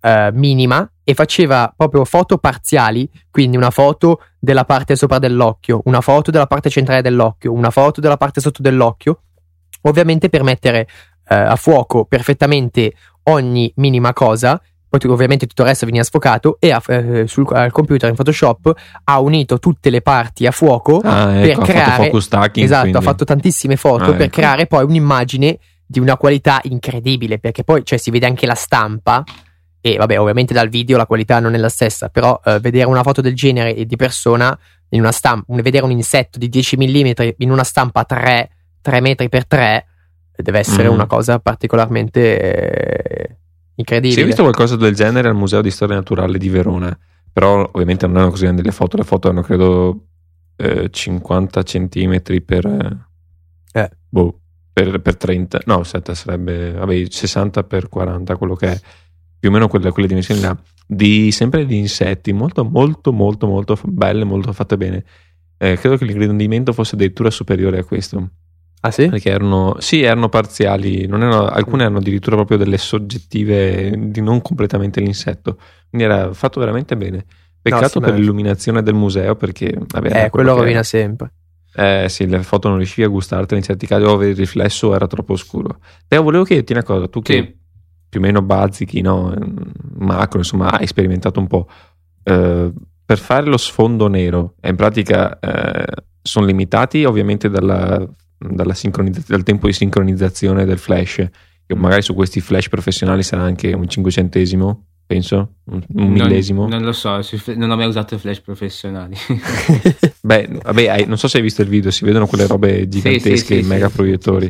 Speaker 1: eh, minima e faceva proprio foto parziali, quindi una foto della parte sopra dell'occhio, una foto della parte centrale dell'occhio, una foto della parte sotto dell'occhio, ovviamente per mettere eh, a fuoco perfettamente ogni minima cosa. Poi ovviamente tutto il resto veniva sfocato e ha- eh, sul, al computer in Photoshop ha unito tutte le parti a fuoco
Speaker 3: Ah,
Speaker 1: per
Speaker 3: ecco, ha
Speaker 1: creare
Speaker 3: fatto focus stacking.
Speaker 1: Esatto,
Speaker 3: quindi.
Speaker 1: ha fatto tantissime foto
Speaker 3: Ah,
Speaker 1: per
Speaker 3: ecco.
Speaker 1: creare poi un'immagine di una qualità incredibile, perché poi cioè, si vede anche la stampa e vabbè, ovviamente dal video la qualità non è la stessa, però eh, vedere una foto del genere e di persona in una stampa, vedere un insetto di 10 mm in una stampa 3, 3 metri per 3 deve essere
Speaker 3: Mhm.
Speaker 1: una cosa particolarmente eh,
Speaker 3: Si
Speaker 1: incredibile.
Speaker 3: è visto qualcosa del genere al Museo di Storia Naturale di Verona, però ovviamente non erano così grandi le foto, le foto erano credo eh, 50 centimetri per, eh, boh, per, per 30, no, aspetta, sarebbe vabbè, 60 per 40, quello che è più o meno quelle, quelle dimensioni là, di, sempre di insetti, molto molto molto molto belle, molto fatte bene. Eh, credo che l'ingrandimento fosse addirittura superiore a questo.
Speaker 1: Ah sì?
Speaker 3: Perché erano, sì, erano parziali, non erano- alcune erano addirittura proprio delle soggettive di non completamente l'insetto. Quindi era fatto veramente bene. Peccato
Speaker 1: sì,
Speaker 3: per l'illuminazione del museo, perché vabbè,
Speaker 1: Eh, quello rovina sempre.
Speaker 3: Eh sì, le foto non riuscivi a gustartele in certi casi, o il riflesso era troppo scuro. Però volevo chiederti una cosa, tu che
Speaker 2: Sì.
Speaker 3: più o meno bazzichi, no? macro, insomma, hai sperimentato un po'. Eh, per fare lo sfondo nero, in pratica eh, sono limitati ovviamente dalla, dalla sincronizza- dal tempo di sincronizzazione del flash, che magari su questi flash professionali sarà anche un cinquecentesimo, penso, un, un millesimo.
Speaker 2: Non, non lo so, non ho mai usato flash professionali. [laughs]
Speaker 3: Beh, vabbè, non so se hai visto il video, si vedono quelle robe gigantesche,
Speaker 2: Sì, sì, sì,
Speaker 3: mega proiettori.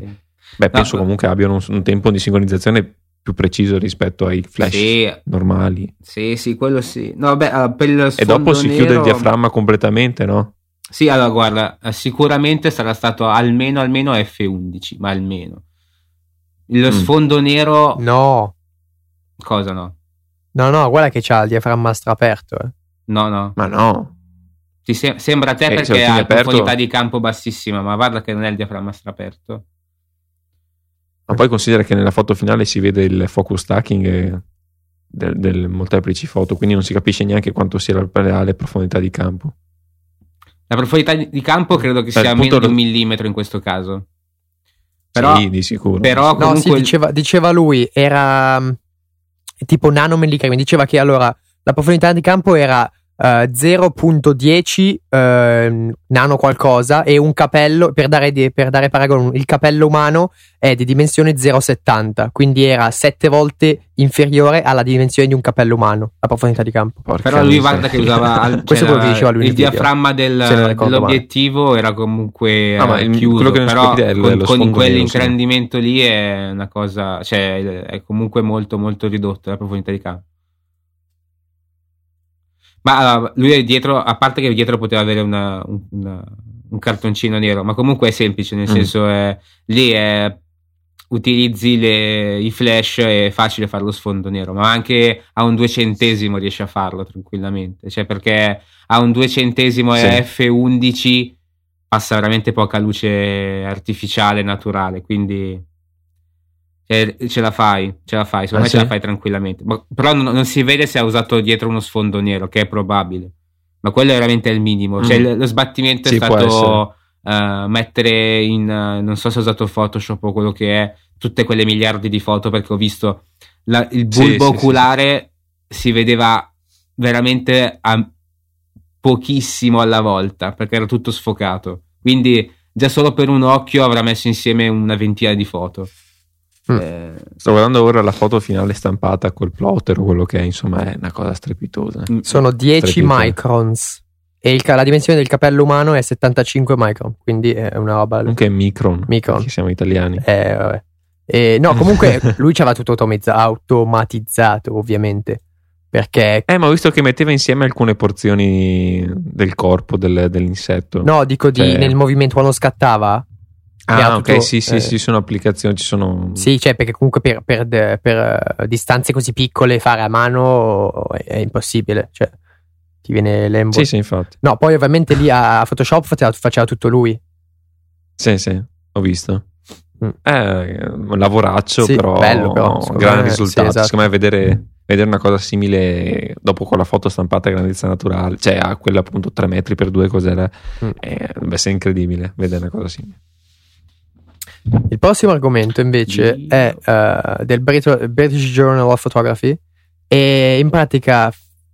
Speaker 3: Beh, penso
Speaker 2: No,
Speaker 3: comunque abbiano un, un tempo di sincronizzazione più preciso rispetto ai flash
Speaker 2: Sì,
Speaker 3: normali.
Speaker 2: sì, sì, quello sì. No, beh, allora, per il
Speaker 3: E dopo si chiude il
Speaker 2: nero-
Speaker 3: diaframma completamente, no?
Speaker 2: Sì, allora guarda, eh, sicuramente sarà stato almeno almeno F11, ma almeno. Lo
Speaker 3: Mm.
Speaker 2: sfondo nero
Speaker 1: No,
Speaker 2: cosa no?
Speaker 1: no, no, guarda che c'ha il diaframma straperto. Eh.
Speaker 2: No, no.
Speaker 3: Ma no.
Speaker 2: Ti sem- sembra a te
Speaker 3: Eh, se
Speaker 2: perché ha
Speaker 3: aperto-
Speaker 2: profondità di campo bassissima, ma guarda che non è il diaframma straperto.
Speaker 3: Ma poi considera che nella foto finale si vede il focus stacking del, del molteplici foto, quindi non si capisce neanche quanto sia la reale profondità di campo.
Speaker 2: La profondità di campo credo che
Speaker 3: Beh,
Speaker 2: sia meno di un millimetro in questo caso. Però,
Speaker 3: sì, di sicuro.
Speaker 2: però
Speaker 1: No, sì,
Speaker 2: comunque
Speaker 1: diceva, diceva lui, era mm, tipo nanomillimetri, diceva che allora la profondità di campo era eh, 0.10 eh, nano qualcosa e un capello, per dare, di- per dare paragone, il capello umano è di dimensione 0,70, quindi era 7 volte inferiore alla dimensione di un capello umano, la profondità di campo.
Speaker 3: Porca
Speaker 2: Però lui guarda che usava al- [laughs]
Speaker 1: Questo è quello che diceva lui
Speaker 2: il diaframma del- dell'obiettivo era comunque
Speaker 3: Ah, ma il-
Speaker 2: chiuso, però con, con quell'ingrandimento lì è una cosa, cioè è comunque molto molto ridotta la profondità di campo. Ma allora, lui è dietro, a parte che dietro poteva avere una- un, una- un cartoncino nero, ma comunque è semplice, nel
Speaker 3: Mm.
Speaker 2: senso è lì è utilizzi le- i flash è facile fare lo sfondo nero, ma anche a un due centesimo riesci a farlo tranquillamente, cioè perché a un due centesimo
Speaker 3: Sì.
Speaker 2: e F11 passa veramente poca luce artificiale naturale, quindi cioè, ce la fai, ce la fai, secondo
Speaker 3: Ah,
Speaker 2: me ce
Speaker 3: sì?
Speaker 2: la fai tranquillamente, Ma- però non, non si vede se ha usato dietro uno sfondo nero, che è probabile, ma quello è veramente il minimo, cioè
Speaker 3: Mm.
Speaker 2: il- lo sbattimento
Speaker 3: Sì,
Speaker 2: è stato eh, mettere in eh, non so se ho usato Photoshop o quello che è tutte quelle miliardi di foto perché ho visto la- il bulbo
Speaker 3: sì,
Speaker 2: oculare si vedeva veramente a pochissimo alla volta perché era tutto sfocato. Quindi già solo per un occhio avrà messo insieme una ventina di foto
Speaker 1: Mm.
Speaker 2: Eh,
Speaker 3: Sto guardando ora la foto finale stampata col plotter o quello che è, insomma, è una cosa strepitosa.
Speaker 2: mm,
Speaker 1: Sono 10
Speaker 3: Strepitoso.
Speaker 1: microns. E il ca- la dimensione del capello umano è 75 micron, quindi è una roba.
Speaker 3: Comunque è Micron.
Speaker 1: Micron.
Speaker 3: Siamo italiani.
Speaker 1: Eh, vabbè. E, no, comunque [laughs] lui c'aveva tutto automizza- automatizzato, ovviamente. Perché
Speaker 3: Eh, ma ho visto che metteva insieme alcune porzioni del corpo del- dell'insetto.
Speaker 1: No, dico di,
Speaker 3: Cioè-
Speaker 1: nel movimento quando scattava.
Speaker 3: Ah,
Speaker 1: tutto-
Speaker 3: ok, sì, sì,
Speaker 1: eh,
Speaker 3: sì, sono applicazioni, ci sono...
Speaker 1: Sì, cioè, perché comunque per, per- per, eh, distanze così piccole fare a mano è, è impossibile. Cioè, ti viene l'embo.
Speaker 3: sì, sì, infatti.
Speaker 1: No, poi ovviamente lì a Photoshop faceva, faceva tutto lui.
Speaker 3: Sì, sì, ho visto.
Speaker 1: Mm.
Speaker 3: Un lavoraccio,
Speaker 1: Sì,
Speaker 3: però,
Speaker 1: bello, però, secondo
Speaker 3: gran
Speaker 1: me,
Speaker 3: risultato.
Speaker 1: sì, esatto.
Speaker 3: Secondo me vedere, vedere una cosa simile dopo con la foto stampata a grandezza naturale, cioè a quella appunto 3 metri per 2 cos'era,
Speaker 1: Mm.
Speaker 3: è, deve essere incredibile vedere una cosa simile.
Speaker 1: Il prossimo argomento invece
Speaker 2: Dio.
Speaker 1: è eh, del Brit- British Journal of Photography e in pratica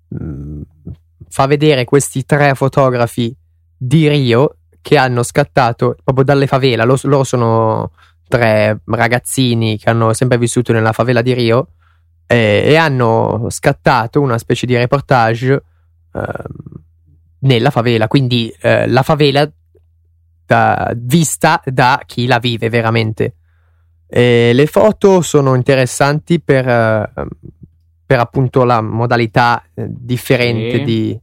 Speaker 1: mh, fa vedere questi tre fotografi di Rio che hanno scattato proprio dalle favela. Lo- loro sono tre ragazzini che hanno sempre vissuto nella favela di Rio eh, e hanno scattato una specie di reportage ehm, nella favela. Quindi eh, la favela da- vista da chi la vive veramente. E le foto sono interessanti per, eh, per appunto la modalità eh, differente
Speaker 2: Sì.
Speaker 1: di,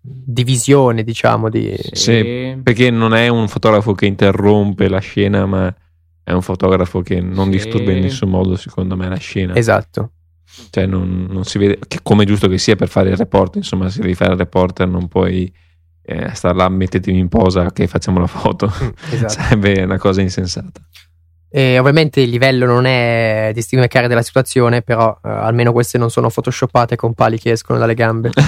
Speaker 1: di visione, diciamo. Di,
Speaker 3: Sì. Perché non è un fotografo che interrompe la scena, ma è un fotografo che non
Speaker 2: Sì.
Speaker 3: disturba in nessun modo, secondo me, la scena.
Speaker 1: Esatto.
Speaker 3: Cioè, non, non si vede, che come è giusto che sia per fare il reporter, insomma, se devi fare il reporter non puoi eh, star là, mettetemi in posa che facciamo la foto. [laughs]
Speaker 1: esatto.
Speaker 3: Sarebbe una cosa insensata.
Speaker 1: E ovviamente il livello non è di Steve McCarry della situazione, però eh, almeno queste non sono photoshoppate con pali che escono dalle gambe. [laughs]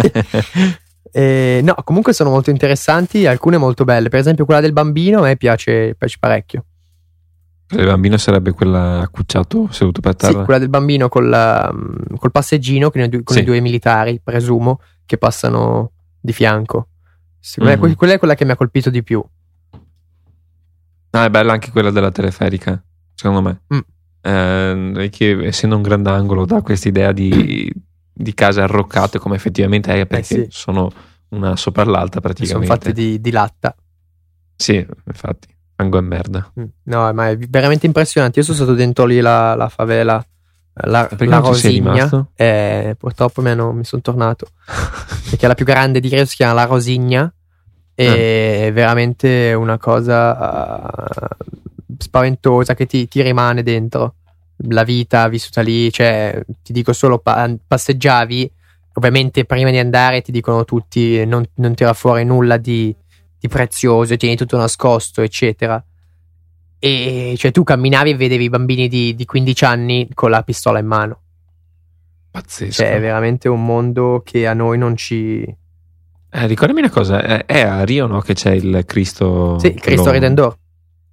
Speaker 1: [laughs] E, no, comunque sono molto interessanti, alcune molto belle. Per esempio, quella del bambino a me piace, piace parecchio.
Speaker 3: il bambino sarebbe quella accucciato seduto per
Speaker 1: Sì,
Speaker 3: terra.
Speaker 1: quella del bambino col, um, col passeggino con, i con
Speaker 3: Sì.
Speaker 1: i due militari, presumo, che passano di fianco. Secondo me
Speaker 3: Mhm.
Speaker 1: que- quella è quella che mi ha colpito di più.
Speaker 3: Ah, è bella anche quella della teleferica, secondo me.
Speaker 1: Mm.
Speaker 3: Eh, che essendo un grandangolo dà questa idea di, di case arroccate come effettivamente è perché
Speaker 1: sì.
Speaker 3: sono una sopra l'altra
Speaker 1: Sono
Speaker 3: praticamente.
Speaker 1: fatte di, di latta.
Speaker 3: Sì, infatti, fango e merda.
Speaker 1: Mm. No, ma è veramente impressionante. Io sono stato dentro lì la, la favela, la, la Rosigna.
Speaker 3: rimasto?
Speaker 1: E purtroppo mi, hanno- mi sono tornato. [laughs] Perché è la più grande di Rio, si chiama La Rosigna. E
Speaker 3: Ah.
Speaker 1: è veramente una cosa uh, spaventosa che ti, ti rimane dentro. La vita vissuta lì, cioè, ti dico solo pa- passeggiavi. Ovviamente prima di andare ti dicono tutti non, non tira fuori nulla di, di prezioso, tieni tutto nascosto, eccetera. E cioè tu camminavi e vedevi i bambini di, di 15 anni con la pistola in mano.
Speaker 3: Pazzesco.
Speaker 1: Cioè, è veramente un mondo che a noi non ci.
Speaker 3: Eh, ricordami una cosa, è, è a Rio no, che c'è il Cristo...
Speaker 1: Sì, il Cristo Redentore.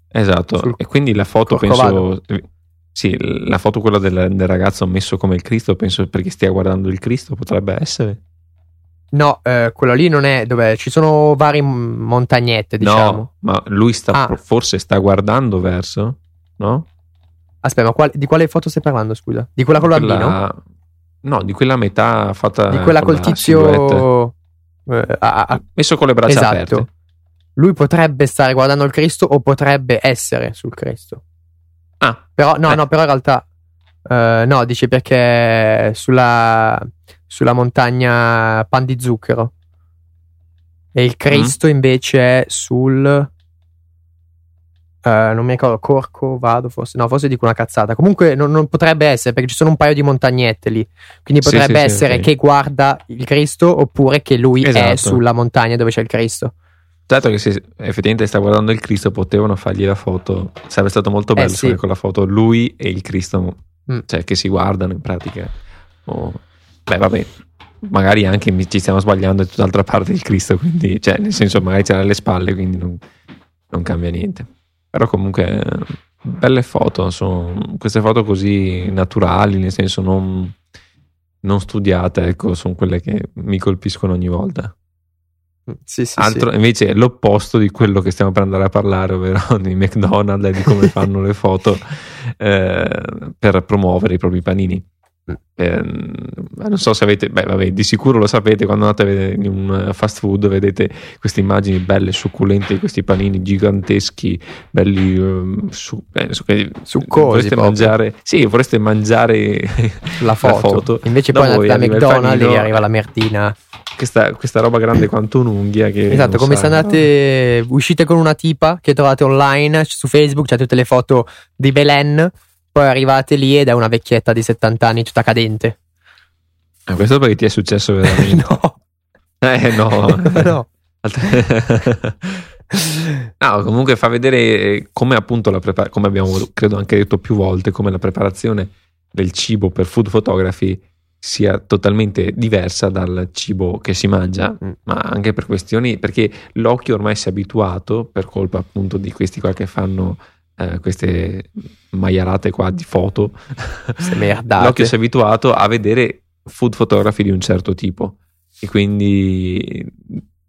Speaker 3: Esatto,
Speaker 1: sul
Speaker 3: e quindi la foto
Speaker 1: Corcovado.
Speaker 3: penso... Sì, la foto quella del, del ragazzo messo come il Cristo, penso perché stia guardando il Cristo, potrebbe essere.
Speaker 1: No, eh, quello lì non è dove ci sono varie montagnette, diciamo.
Speaker 3: No, ma lui sta,
Speaker 1: Ah.
Speaker 3: forse sta guardando verso, no?
Speaker 1: Aspetta, ma qual- di quale foto stai parlando, scusa? Di quella con il bambino?
Speaker 3: No, di quella metà fatta
Speaker 1: Di quella col tizio. eh, a- a-
Speaker 3: messo con le braccia
Speaker 1: esatto.
Speaker 3: aperte.
Speaker 1: Lui potrebbe stare guardando il Cristo o potrebbe essere sul Cristo.
Speaker 3: Ah,
Speaker 1: Però, no,
Speaker 3: Eh.
Speaker 1: no, però in realtà. eh, no, dice perché sulla, sulla montagna Pan di Zucchero. E il Cristo invece è sul. eh, non mi ricordo, Corco, vado forse. No, forse dico una cazzata. Comunque non, non potrebbe essere perché ci sono un paio di montagnette lì. Quindi
Speaker 3: Sì,
Speaker 1: potrebbe
Speaker 3: sì, sì,
Speaker 1: essere
Speaker 3: ok.
Speaker 1: che guarda il Cristo oppure che lui è
Speaker 3: Esatto.
Speaker 1: sulla montagna dove c'è il Cristo.
Speaker 3: Certo che se effettivamente sta guardando il Cristo potevano fargli la foto. Sarebbe stato molto bello
Speaker 1: Eh, sì.
Speaker 3: con la foto lui e il Cristo,
Speaker 1: Mm.
Speaker 3: cioè che si guardano in pratica. O- Beh, vabbè, magari anche ci stiamo sbagliando è tutt'altra parte del Cristo, quindi, cioè, nel senso, magari c'era alle spalle, quindi non, non cambia niente. Però comunque, belle foto, sono queste foto così naturali, nel senso non, non studiate, ecco, sono quelle che mi colpiscono ogni volta.
Speaker 1: Sì, sì,
Speaker 3: Altro, invece è l'opposto di quello che stiamo per andare a parlare, ovvero [laughs] di McDonald's e di come [laughs] fanno le foto eh, per promuovere i propri panini. Eh, non so se avete, beh, vabbè, di sicuro lo sapete quando andate a vedere in un fast food, vedete queste immagini belle, succulente, questi panini giganteschi, belli um, su, eh, su,
Speaker 1: succosi.
Speaker 3: Vorreste mangiare, sì, vorreste mangiare [laughs]
Speaker 1: la foto. La foto. Invece poi andate da McDonald's e arriva la mertina.
Speaker 3: Questa, questa, roba grande quanto un'unghia. Che
Speaker 1: esatto, come se andate, uscite con una tipa che trovate online su Facebook, c'è tutte le foto di Belen poi arrivate lì ed è una vecchietta di 70 anni tutta cadente.
Speaker 3: Ah, questo perché ti è successo veramente? [laughs]
Speaker 1: no.
Speaker 3: Eh no. [laughs]
Speaker 1: no. [laughs]
Speaker 3: no, comunque fa vedere eh, come appunto la preparazione, come abbiamo credo anche detto più volte, come la preparazione del cibo per food photography sia totalmente diversa dal cibo che si mangia, mm. ma anche per questioni perché l'occhio ormai si è abituato per colpa appunto di questi qua che fanno eh, queste maiarate qua di foto, l'occhio si è abituato a vedere food photography di un certo tipo. E quindi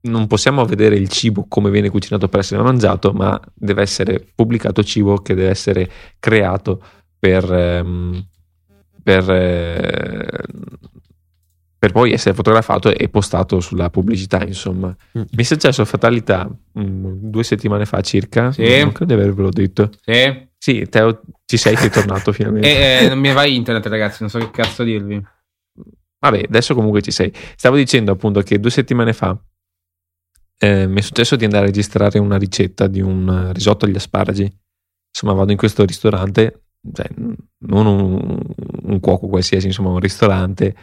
Speaker 3: non possiamo vedere il cibo come viene cucinato per essere mangiato, ma deve essere pubblicato cibo che deve essere creato per, ehm, per eh, per poi essere fotografato e postato sulla pubblicità, insomma. Mm. Mi è successo fatalità um, due settimane fa circa,
Speaker 2: sì.
Speaker 3: non credo di avervelo detto.
Speaker 2: Sì.
Speaker 3: Sì, Teo, ci sei, sei tornato finalmente. [laughs]
Speaker 2: E, eh, non mi va internet, ragazzi, non so che cazzo dirvi.
Speaker 3: Vabbè, adesso comunque ci sei. Stavo dicendo appunto che due settimane fa eh, mi è successo di andare a registrare una ricetta di un risotto agli asparagi. Insomma, vado in questo ristorante, cioè, non un, un cuoco qualsiasi, insomma, un ristorante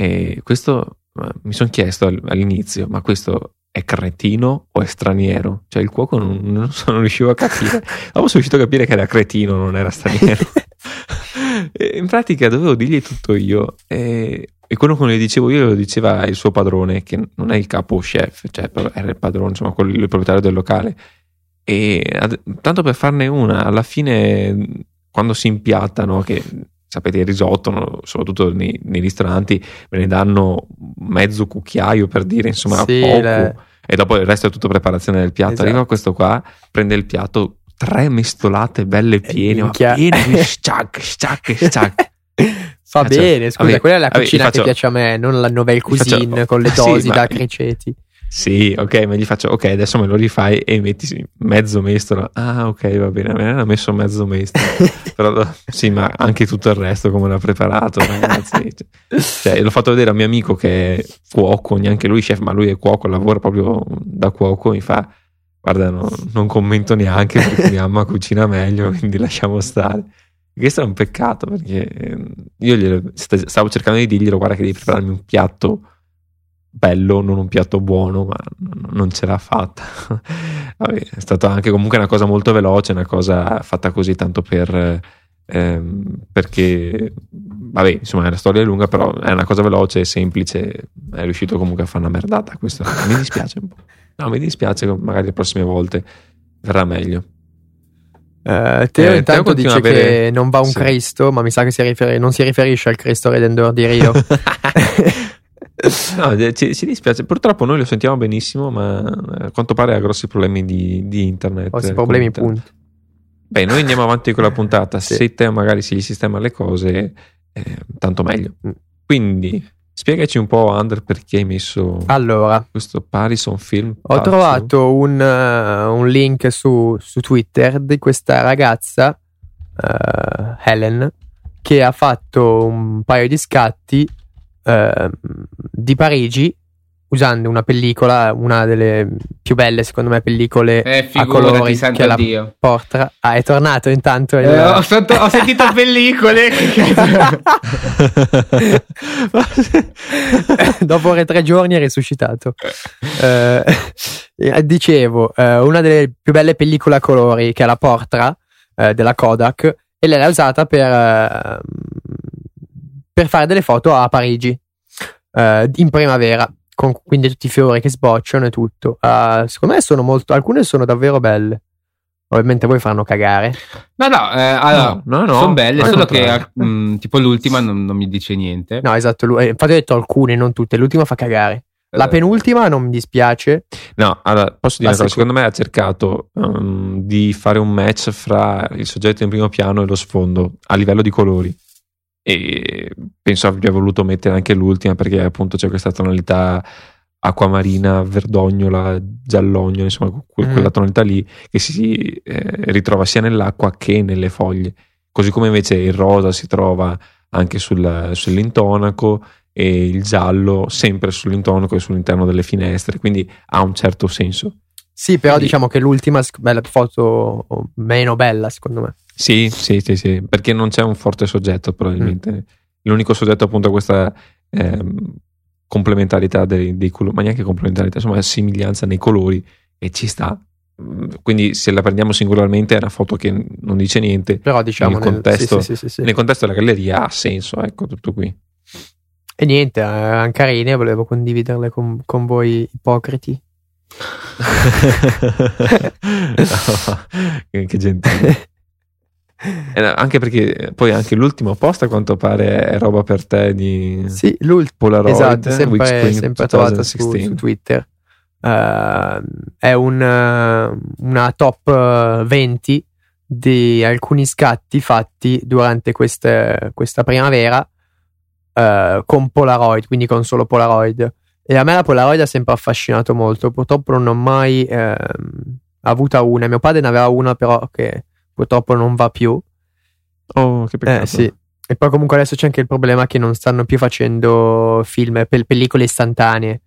Speaker 3: e questo mi sono chiesto all'inizio, ma questo è cretino o è straniero? Cioè il cuoco non, non, [laughs] so, non riuscivo a capire. [laughs] Dopo sono riuscito a capire che era cretino, non era straniero. [laughs] in pratica dovevo dirgli tutto io e, e, quello che gli dicevo io lo diceva il suo padrone, che non è il capo chef, cioè era il padrone, insomma, quello, il proprietario del locale. E ad, tanto per farne una, alla fine quando si impiattano, che sapete il risotto, soprattutto nei, nei, ristoranti, ve ne danno mezzo cucchiaio per dire, insomma, sì, poco. Le... E dopo il resto è tutto preparazione del piatto. Esatto. Arriva questo qua, prende il piatto, tre mestolate belle piene, ma piene di stac, stac, stac.
Speaker 1: Fa Cazzo, bene, scusa, vabbè, quella è la cucina vabbè, faccio, che piace a me, non la nouvelle cuisine faccio, con le [laughs] dosi sì, da criceti.
Speaker 3: Sì, ok, ma gli faccio, ok, adesso me lo rifai e metti mezzo mestolo. Ah, ok, va bene, a me ha messo mezzo mestolo. [laughs] Però sì, ma anche tutto il resto come l'ha preparato, ragazzi. [laughs] cioè, l'ho fatto vedere a un mio amico che è cuoco, neanche lui chef, ma lui è cuoco, lavora proprio da cuoco, mi fa, guarda, no, non commento neanche perché mia mamma cucina meglio, quindi lasciamo stare. Questo è un peccato perché io glielo, stavo cercando di dirglielo, guarda che devi prepararmi un piatto bello, non un piatto buono, ma non ce l'ha fatta. [laughs] Vabbè, è stata anche comunque una cosa molto veloce, una cosa fatta così tanto per... Ehm, perché, vabbè, insomma, la storia è lunga, però è una cosa veloce semplice. È riuscito comunque a fare una merdata. Questo mi dispiace un po'. No, mi dispiace, magari le prossime volte verrà meglio.
Speaker 1: Uh, Teo eh, intanto Teo dice avere... che non va un sì. Cristo, ma mi sa che si rifer- non si riferisce al Cristo Redentore di Rio. [laughs]
Speaker 3: No, ci, ci, dispiace. Purtroppo noi lo sentiamo benissimo, ma eh, a quanto pare ha grossi problemi di, di internet.
Speaker 1: Grossi problemi, internet. punto.
Speaker 3: Beh, noi andiamo avanti con la puntata. [laughs] sì. Se te magari si sistema le cose, eh, tanto meglio. Mm. Quindi, spiegaci un po', Under, perché hai messo
Speaker 1: allora,
Speaker 3: questo Parison Film.
Speaker 1: Ho pazzo. trovato un, uh, un, link su, su, Twitter di questa ragazza, uh, Helen, che ha fatto un paio di scatti Ehm, di Parigi usando una pellicola, una delle più belle secondo me pellicole
Speaker 2: eh,
Speaker 1: a colori che la Dio. porta. Ah, è tornato intanto.
Speaker 2: Il... Eh, ho, sento, ho, sentito [laughs] pellicole. [laughs]
Speaker 1: Dopo tre giorni è risuscitato. Eh, dicevo, eh, una delle più belle pellicole a colori che è la Portra eh, della Kodak e lei l'ha usata per per fare delle foto a Parigi uh, in primavera, con quindi tutti i fiori che sbocciano e tutto. Uh, secondo me sono molto, alcune sono davvero belle. Ovviamente voi fanno cagare.
Speaker 2: No, no, eh, allora, no, no, no, sono belle, solo che mh, mm, tipo l'ultima non, non, mi dice niente.
Speaker 1: No, esatto, lui, eh, infatti ho detto alcune, non tutte, l'ultima fa cagare. La eh. penultima non mi dispiace.
Speaker 3: No, allora, posso dire cosa, secondo me ha cercato um, di fare un match fra il soggetto in primo piano e lo sfondo a livello di colori e penso abbia voluto mettere anche l'ultima perché appunto c'è questa tonalità acquamarina, verdognola, giallogno, insomma que-
Speaker 1: Mm.
Speaker 3: quella tonalità lì che si eh, ritrova sia nell'acqua che nelle foglie, così come invece il rosa si trova anche sul- sull'intonaco e il giallo sempre sull'intonaco e sull'interno delle finestre, quindi ha un certo senso.
Speaker 1: Sì, però
Speaker 3: Quindi-
Speaker 1: diciamo che l'ultima sc- bella foto meno bella, secondo me.
Speaker 3: Sì, sì, sì, sì, perché non c'è un forte soggetto probabilmente. L'unico soggetto appunto è questa ehm, complementarità dei, dei colori, ma neanche complementarità, insomma somiglianza nei colori e ci sta. Mm, Quindi se la prendiamo singolarmente è una foto che non dice niente,
Speaker 1: Però diciamo
Speaker 3: Nel
Speaker 1: nel,
Speaker 3: contesto-
Speaker 1: sì, sì, sì,
Speaker 3: nel contesto della galleria ha senso, ecco tutto qui.
Speaker 1: E niente, erano carine, volevo condividerle con, con voi ipocriti. [laughs]
Speaker 3: che, che gentile. [laughs] Eh, anche perché poi anche l'ultimo post a quanto pare è roba per te di
Speaker 1: Sì, l'ultima.
Speaker 3: Polaroid
Speaker 1: Esatto, sempre,
Speaker 3: Week Spring
Speaker 1: sempre trovata su,
Speaker 3: 2016.
Speaker 1: su Twitter. Eh, è un, eh, una top eh, 20 di alcuni scatti fatti durante queste- questa primavera eh, con Polaroid, quindi con solo Polaroid. E a me la Polaroid ha sempre affascinato molto. Purtroppo non ho mai ehm, avuta una. Mio padre ne aveva una, però che purtroppo non va più.
Speaker 3: Oh, che peccato.
Speaker 1: Eh sì. E poi comunque adesso c'è anche il problema che non stanno più facendo film, pel- pellicole istantanee.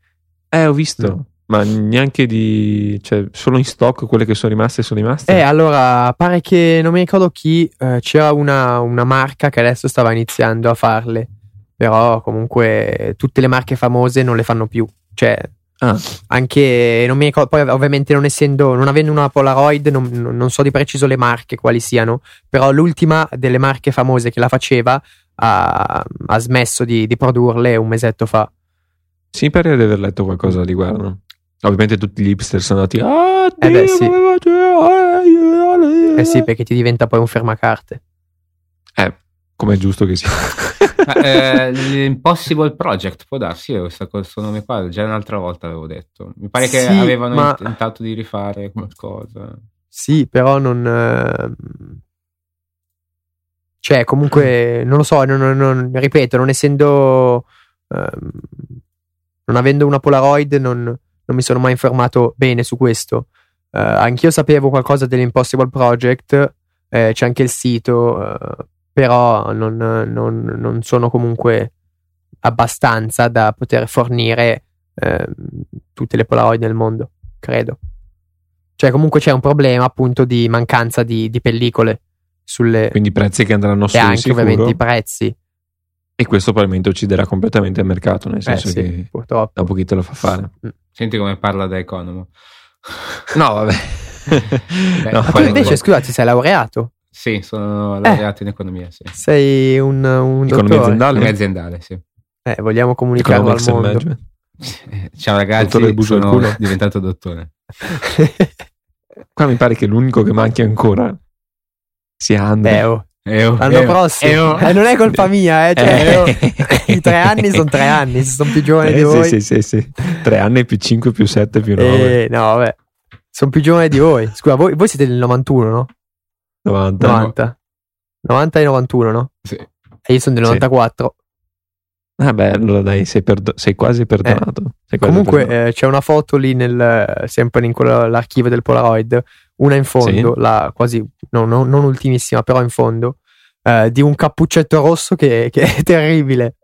Speaker 3: Eh, ho visto.
Speaker 1: Mm.
Speaker 3: Ma neanche di. cioè, solo in stock quelle che sono rimaste sono rimaste.
Speaker 1: Eh, allora, pare che non mi ricordo chi, eh, c'era una, una marca che adesso stava iniziando a farle. Però comunque tutte le marche famose non le fanno più. Cioè,
Speaker 3: Ah,
Speaker 1: anche non mi ricordo, poi ovviamente non essendo, non avendo una Polaroid, non, non- so di preciso le marche quali siano. Però l'ultima delle marche famose che la faceva ha, ha smesso di, di produrle un mesetto fa.
Speaker 3: sì, pare di aver letto qualcosa a riguardo. Ovviamente tutti gli hipster sono andati. Ah,
Speaker 1: Eh beh, sì.
Speaker 3: come faccio?"
Speaker 1: Eh sì, perché ti diventa poi un fermacarte.
Speaker 3: Eh, come è giusto che sia. [laughs]
Speaker 2: Eh, L'Impossible Project può darsi, io questo, questo nome qua, già un'altra volta l'avevo detto. Mi pare che
Speaker 1: Sì,
Speaker 2: avevano
Speaker 1: ma-
Speaker 2: tentato di rifare qualcosa.
Speaker 1: Sì, però non. ehm, Cioè, comunque, non lo so, non, non- non- ripeto, non essendo. ehm, non avendo una Polaroid, non, non mi sono mai informato bene su questo. Eh, anch'io sapevo qualcosa dell'Impossible Project, eh, c'è anche il sito, eh, però non, non- non sono comunque abbastanza da poter fornire ehm, tutte le Polaroid nel mondo, credo. Cioè, comunque c'è un problema appunto di mancanza di, di pellicole sulle.
Speaker 3: Quindi prezzi che andranno su
Speaker 1: e anche
Speaker 3: sicuro.
Speaker 1: ovviamente i prezzi.
Speaker 3: E questo probabilmente ucciderà completamente il mercato, nel
Speaker 1: Eh
Speaker 3: senso
Speaker 1: sì,
Speaker 3: che
Speaker 1: purtroppo.
Speaker 3: dopo chi te lo fa fare.
Speaker 2: Senti come parla da Economo.
Speaker 3: No, vabbè. [laughs]
Speaker 2: Beh,
Speaker 3: No,
Speaker 1: Ma tu
Speaker 2: poi-
Speaker 1: invece, scusa, ti sei laureato?
Speaker 2: Sì, sono laureato in economia, sì.
Speaker 1: Sei un, un
Speaker 3: Economia
Speaker 1: dottore?
Speaker 3: aziendale?
Speaker 2: Economia aziendale, sì.
Speaker 1: Eh, vogliamo comunicarlo al
Speaker 3: Economics and
Speaker 1: mondo.
Speaker 3: Management.
Speaker 2: Ciao ragazzi,
Speaker 3: Dottore
Speaker 2: sono
Speaker 3: culo. [laughs]
Speaker 2: diventato dottore. [laughs]
Speaker 3: Qua mi pare che l'unico che manchi ancora sia Andre.
Speaker 1: Eh,
Speaker 2: Eh, oh,
Speaker 1: l'anno
Speaker 2: eh, oh,
Speaker 1: prossimo.
Speaker 2: eh, oh.
Speaker 1: Eh, non è colpa mia, eh. Cioè,
Speaker 3: Eh.
Speaker 1: I tre anni sono tre anni, se sono più giovani
Speaker 3: Eh,
Speaker 1: di voi.
Speaker 3: sì, sì, sì, sì. Tre anni più 5 più 7 più 9.
Speaker 1: Eh, no, vabbè. Sono più giovane di voi. Scusa, voi, voi siete del 91, no?
Speaker 3: 90.
Speaker 1: 90. 90 e 91, no?
Speaker 2: Sì.
Speaker 1: E io sono del
Speaker 3: Sì.
Speaker 1: 94.
Speaker 3: Ah, beh, allora dai, sei, perdo- sei quasi perdonato. Sei quasi
Speaker 1: Comunque
Speaker 3: perdonato.
Speaker 1: eh, c'è una foto lì nel, sempre in quell'archivio del Polaroid, una in fondo, la quasi, no, no, non ultimissima, però in fondo, eh, di un cappuccetto rosso che, [laughs] che è terribile.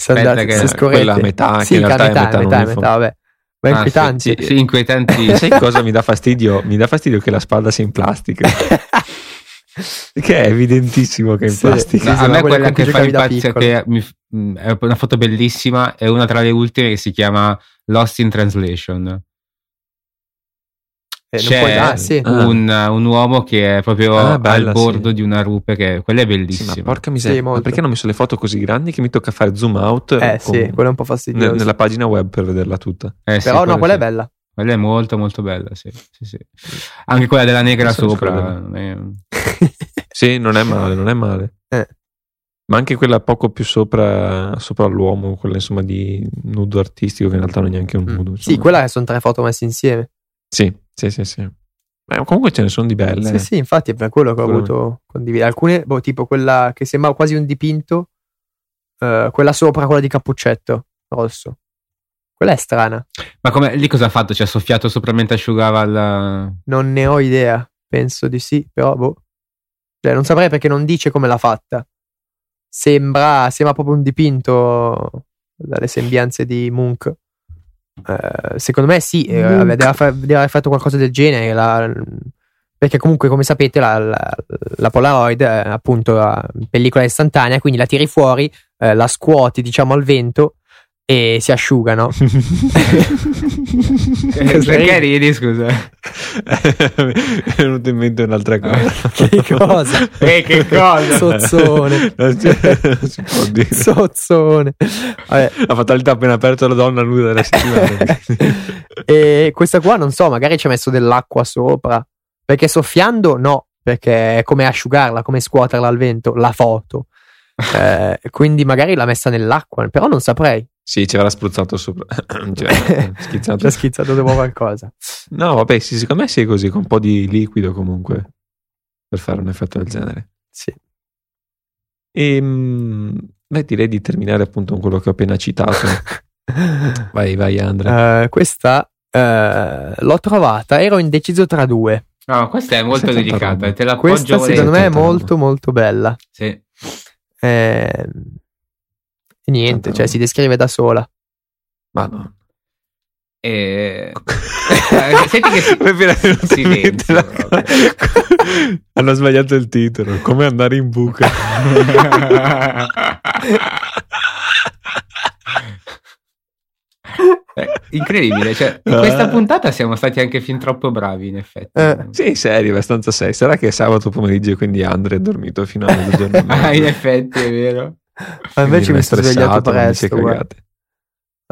Speaker 2: Aspetta
Speaker 1: andate,
Speaker 2: che-
Speaker 1: se scorrete,
Speaker 3: quella a metà,
Speaker 1: sì,
Speaker 3: che in realtà
Speaker 1: metà,
Speaker 3: metà,
Speaker 1: è metà, metà, vabbè. Ma
Speaker 2: Ah,
Speaker 1: inquietante.
Speaker 2: Sì, sì, inquietanti. [laughs]
Speaker 3: Sai cosa mi dà fastidio? Mi dà fastidio che la spalla sia in plastica. [laughs] che è evidentissimo che è in
Speaker 1: Sì.
Speaker 3: plastica.
Speaker 2: No, a me quella che fa impazzire, che mi mh, è una foto bellissima, è una tra le ultime che si chiama Lost in Translation.
Speaker 1: Eh,
Speaker 2: C'è
Speaker 1: puoi- ah, sì.
Speaker 3: Ah.
Speaker 2: un, un uomo che è proprio
Speaker 3: Ah, bella,
Speaker 2: al bordo
Speaker 3: sì.
Speaker 2: di una rupe, che quella è
Speaker 3: Sì,
Speaker 2: bellissima.
Speaker 3: ma porca miseria,
Speaker 1: Sì,
Speaker 3: perché non ho messo le foto così grandi che mi tocca fare zoom out
Speaker 1: Eh
Speaker 3: con-
Speaker 1: sì, quello è un po' fastidioso.
Speaker 3: ne- nella pagina web per vederla tutta?
Speaker 2: Eh, sì,
Speaker 1: Però no, quella
Speaker 2: sì.
Speaker 1: è bella.
Speaker 2: Quella è molto molto bella, sì. sì, sì. Anche quella della negra sopra. è- [laughs]
Speaker 3: Sì, non è male, non è male.
Speaker 1: Eh.
Speaker 3: Ma anche quella poco più sopra, sopra l'uomo, quella insomma di nudo artistico, che in realtà non è neanche un
Speaker 1: Mm.
Speaker 3: nudo.
Speaker 1: Sì,
Speaker 3: insomma.
Speaker 1: quella sono tre foto messe insieme.
Speaker 3: Sì, sì, sì, sì. Beh, comunque ce ne sono di belle.
Speaker 1: Sì, sì, infatti è per quello che ho voluto condividere. Alcune, boh, tipo quella che sembrava quasi un dipinto, eh, quella sopra, quella di Cappuccetto rosso. Quella è strana,
Speaker 2: Ma come, lì cosa ha fatto? Ci ha soffiato sopra mentre asciugava il...
Speaker 1: non ne ho idea. Penso di sì, però boh. Cioè, non saprei perché non dice come l'ha fatta. Sembra, sembra proprio un dipinto dalle sembianze di Munch. Eh, secondo me sì, eh, deve, fa- deve aver fatto qualcosa del genere. la- perché comunque, come sapete, la, la- la Polaroid è appunto la pellicola istantanea, quindi la tiri fuori, eh, la scuoti diciamo al vento e si asciuga, no? [laughs]
Speaker 2: Perché ridi, scusa?
Speaker 3: Mi [laughs] è venuto in mente un'altra cosa. [laughs]
Speaker 1: che cosa?
Speaker 2: Eh, che cosa?
Speaker 1: Sozzone.
Speaker 3: Non non si può dire.
Speaker 1: Sozzone. Vabbè.
Speaker 3: La fatalità appena aperto la donna nuda della settimana.
Speaker 1: e questa qua non so, magari ci ha messo dell'acqua sopra. Perché soffiando no, perché è come asciugarla, come scuoterla al vento, la foto. Eh, quindi magari l'ha messa nell'acqua, però non saprei.
Speaker 3: Sì, ci avrà spruzzato sopra. [coughs] Cioè, [coughs] schizzato.
Speaker 1: Ci ha schizzato dopo qualcosa.
Speaker 3: No, vabbè, sì, secondo me sì è così, con un po' di liquido comunque, per fare un effetto del genere.
Speaker 1: Sì.
Speaker 3: E, beh, direi di terminare appunto con quello che ho appena citato. [laughs] vai, vai Andrea.
Speaker 1: Eh, questa eh, l'ho trovata, ero indeciso tra due.
Speaker 2: No, questa è molto
Speaker 3: Questa è tanta
Speaker 2: delicata. Te l'appoggio
Speaker 1: Questa secondo me è molto molto bella.
Speaker 2: Sì.
Speaker 1: Eh, e niente,
Speaker 3: Tanta
Speaker 1: cioè si descrive da sola.
Speaker 3: Ma no.
Speaker 2: E... [laughs] Senti che si... Silenzio,
Speaker 3: la-. [laughs] Hanno sbagliato il titolo. Come andare in buca.
Speaker 2: Eh, incredibile, cioè, in questa puntata siamo stati anche fin troppo bravi, in effetti.
Speaker 1: Eh,
Speaker 3: Sì, serio, abbastanza sei. Sarà che è sabato pomeriggio e quindi Andre è dormito fino a [laughs] mezzogiorno.
Speaker 2: ah, in effetti è vero.
Speaker 1: Ma invece mi sono svegliato presto.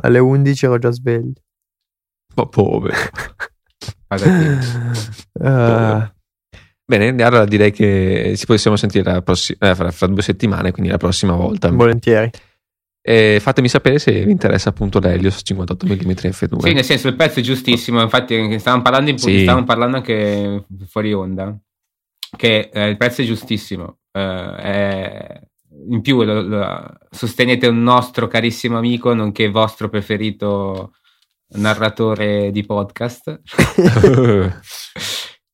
Speaker 1: Alle 11 ero già sveglio.
Speaker 3: Ma povero. [laughs]
Speaker 1: Eh,
Speaker 3: Bene, allora direi che ci possiamo sentire la prossi- eh, fra, fra due settimane, quindi la prossima volta.
Speaker 1: volentieri.
Speaker 3: E fatemi sapere se vi interessa appunto l'Helios 58 mm f2.
Speaker 2: Sì, nel senso il pezzo è giustissimo, infatti stavamo parlando, in,
Speaker 3: Sì.
Speaker 2: stavamo parlando anche fuori onda, che eh, il prezzo è giustissimo. eh, è- in più lo- lo- sostenete un nostro carissimo amico, nonché vostro preferito narratore di podcast. [laughs]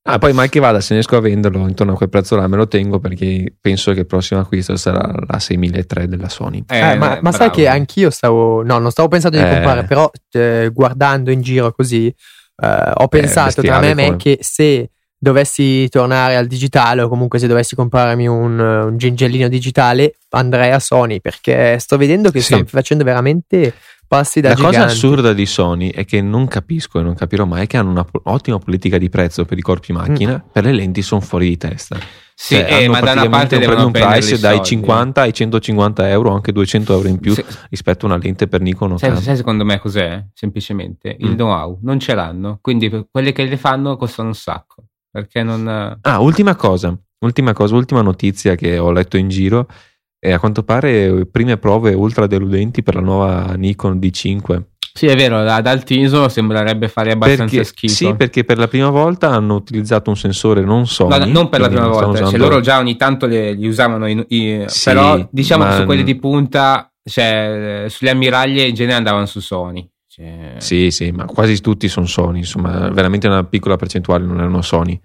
Speaker 3: ah, poi mal che vada, se riesco a venderlo intorno a quel prezzo là me lo tengo perché penso che il prossimo acquisto sarà la 6003 della Sony.
Speaker 1: Eh, ma, ma sai che anch'io stavo. No, non stavo pensando di
Speaker 3: Eh.
Speaker 1: comprare, però eh, guardando in giro così, eh, ho pensato tra me e me
Speaker 3: come-
Speaker 1: che se dovessi tornare al digitale o comunque se dovessi comprarmi un, un gingellino digitale, andrei a Sony perché sto vedendo che
Speaker 3: Sì.
Speaker 1: stanno facendo veramente passi da
Speaker 3: La cosa
Speaker 1: giganti.
Speaker 3: assurda di Sony è che non capisco e non capirò mai che hanno una po- ottima politica di prezzo per i corpi macchina, per le lenti sono fuori di testa.
Speaker 2: Sì,
Speaker 3: Cioè,
Speaker 2: eh, ma da una parte
Speaker 3: un premium price dai
Speaker 2: soldi.
Speaker 3: 50 ai 150 euro, anche 200 euro in più
Speaker 2: Sì.
Speaker 3: rispetto a una lente per Nikon
Speaker 2: Sai, sai secondo me cos'è? Semplicemente il
Speaker 3: Mm.
Speaker 2: know-how, non ce l'hanno, quindi quelle che le fanno costano un sacco, perché non...
Speaker 3: Ah, ultima cosa, ultima cosa, ultima notizia che ho letto in giro. E a quanto pare prime prove ultra deludenti per la nuova Nikon D5
Speaker 2: Sì, è vero, ad alto ISO sembrerebbe fare abbastanza
Speaker 3: perché,
Speaker 2: schifo.
Speaker 3: sì, perché per la prima volta hanno utilizzato un sensore non Sony
Speaker 2: No, no, non per la prima volta, cioè,
Speaker 3: usando-
Speaker 2: loro già ogni tanto le- li usavano, in- i-
Speaker 3: Sì,
Speaker 2: però diciamo che
Speaker 3: ma-
Speaker 2: su quelli di punta, cioè, sulle ammiraglie in genere andavano su Sony. Cioè,
Speaker 3: Sì, sì, ma quasi tutti sono Sony, insomma, veramente una piccola percentuale non erano Sony.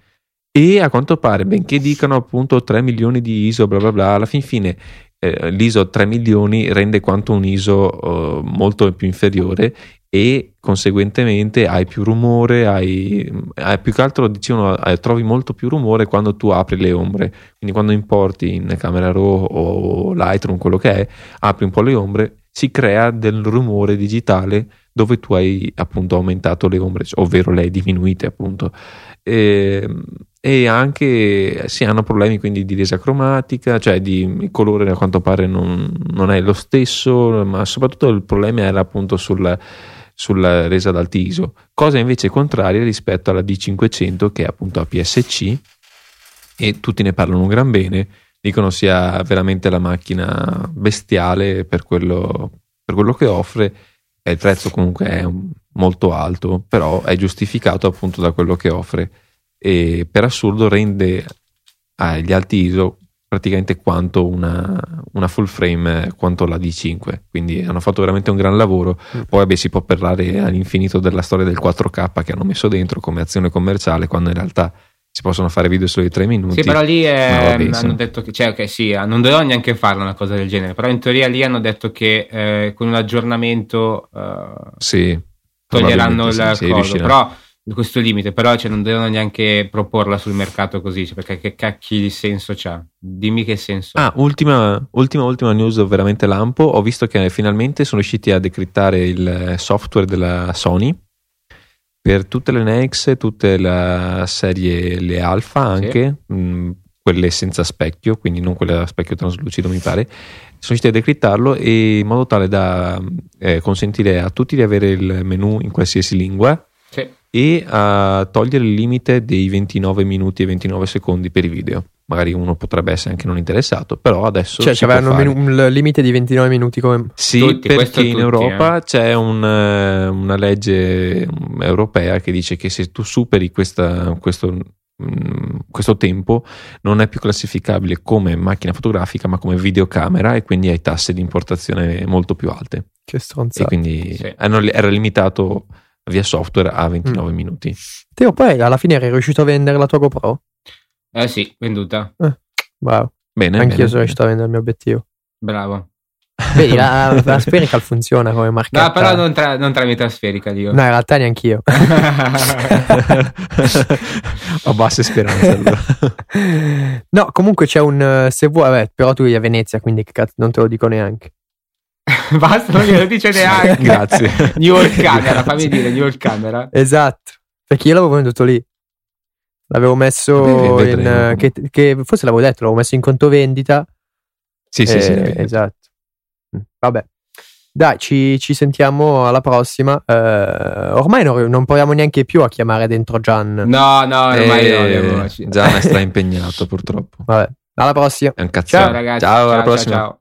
Speaker 3: E a quanto pare, benché dicano appunto 3 milioni di ISO, bla bla bla, alla fin fine eh, l'ISO 3 milioni rende quanto un ISO eh, molto più inferiore e conseguentemente hai più rumore, hai, hai più che altro dicevano, eh, trovi molto più rumore quando tu apri le ombre. Quindi quando importi in Camera Raw o Lightroom, quello che è, apri un po' le ombre, si crea del rumore digitale dove tu hai appunto aumentato le ombre, ovvero le hai diminuite appunto. E, e anche si hanno problemi quindi di resa cromatica, cioè di il colore a quanto pare non, non è lo stesso, ma soprattutto il problema era appunto sul, sulla resa ad alti ISO, cosa invece contraria rispetto alla D500 che è appunto APS-C e tutti ne parlano un gran bene, dicono sia veramente la macchina bestiale per quello, per quello che offre e il prezzo comunque è molto alto, però è giustificato appunto da quello che offre. e per assurdo rende agli alti ISO praticamente quanto una, una, full frame quanto la D5 quindi hanno fatto veramente un gran lavoro mm. poi vabbè, si può parlare all'infinito della storia del 4K che hanno messo dentro come azione commerciale quando in realtà si possono fare video solo di 3 minuti.
Speaker 2: Sì però lì è, vabbè, hanno detto che cioè, okay, sì, non dovevano neanche farlo una cosa del genere però in teoria lì hanno detto che eh, con un aggiornamento eh,
Speaker 3: sì,
Speaker 2: toglieranno il sì, coso però questo limite, però cioè, non devono neanche proporla sul mercato così, cioè, perché che cacchi di senso c'ha? Dimmi che senso.
Speaker 3: Ah, ultima, ultima, ultima news veramente lampo, ho visto che finalmente sono riusciti a decrittare il software della Sony per tutte le Nex, tutte le serie, le alfa anche, sì. mh, quelle senza specchio, quindi non quelle a specchio traslucido mi pare, sono riusciti a decrittarlo in modo tale da eh, consentire a tutti di avere il menu in qualsiasi lingua e a togliere il limite dei 29 minuti e 29 secondi per i video. Magari uno potrebbe essere anche non interessato, però adesso.
Speaker 1: Cioè, c'avevano un limite di 29 minuti come.
Speaker 3: Sì, tutti, perché in tutti, Europa eh. c'è un, eh, una legge europea che dice che se tu superi questa, questo, mm, questo tempo non è più classificabile come macchina fotografica, ma come videocamera, e quindi hai tasse di importazione molto più alte.
Speaker 1: Che stronzata.
Speaker 3: E quindi sì. era limitato via software a 29 mm. minuti.
Speaker 1: Teo, poi alla fine eri riuscito a vendere la tua GoPro?
Speaker 2: Eh sì, venduta.
Speaker 1: Eh, wow.
Speaker 3: Bene.
Speaker 1: Anch'io
Speaker 3: bene,
Speaker 1: sono riuscito a vendere il mio obiettivo.
Speaker 2: Bravo.
Speaker 1: Vedi, la, [laughs] la Spherical funziona come marchetta.
Speaker 2: No, però non, tra, non tramite la Spherical io.
Speaker 1: No, in realtà neanche io. [laughs]
Speaker 3: Ho basse speranze allora. [laughs]
Speaker 1: no, comunque c'è un... Se vuoi, vabbè, però tu vivi a Venezia, quindi cazzo, non te lo dico neanche.
Speaker 2: Basta, non glielo dice neanche.
Speaker 3: Grazie.
Speaker 2: New York Camera, fammi dire, New York Camera.
Speaker 1: Esatto, perché io l'avevo venduto lì. L'avevo messo Beh, in... Che, che, forse l'avevo detto, l'avevo messo in conto vendita.
Speaker 3: Sì, sì, sì.
Speaker 1: Esatto. Mm, vabbè. Dai, ci, ci sentiamo alla prossima. Uh, ormai non, non, proviamo neanche più a chiamare dentro Gian.
Speaker 2: No, no, ormai eh, no.
Speaker 3: Gian è [laughs] stra impegnato purtroppo.
Speaker 1: Vabbè, alla prossima.
Speaker 3: Ciao
Speaker 2: ragazzi.
Speaker 3: Ciao, ciao alla prossima. Ciao, ciao.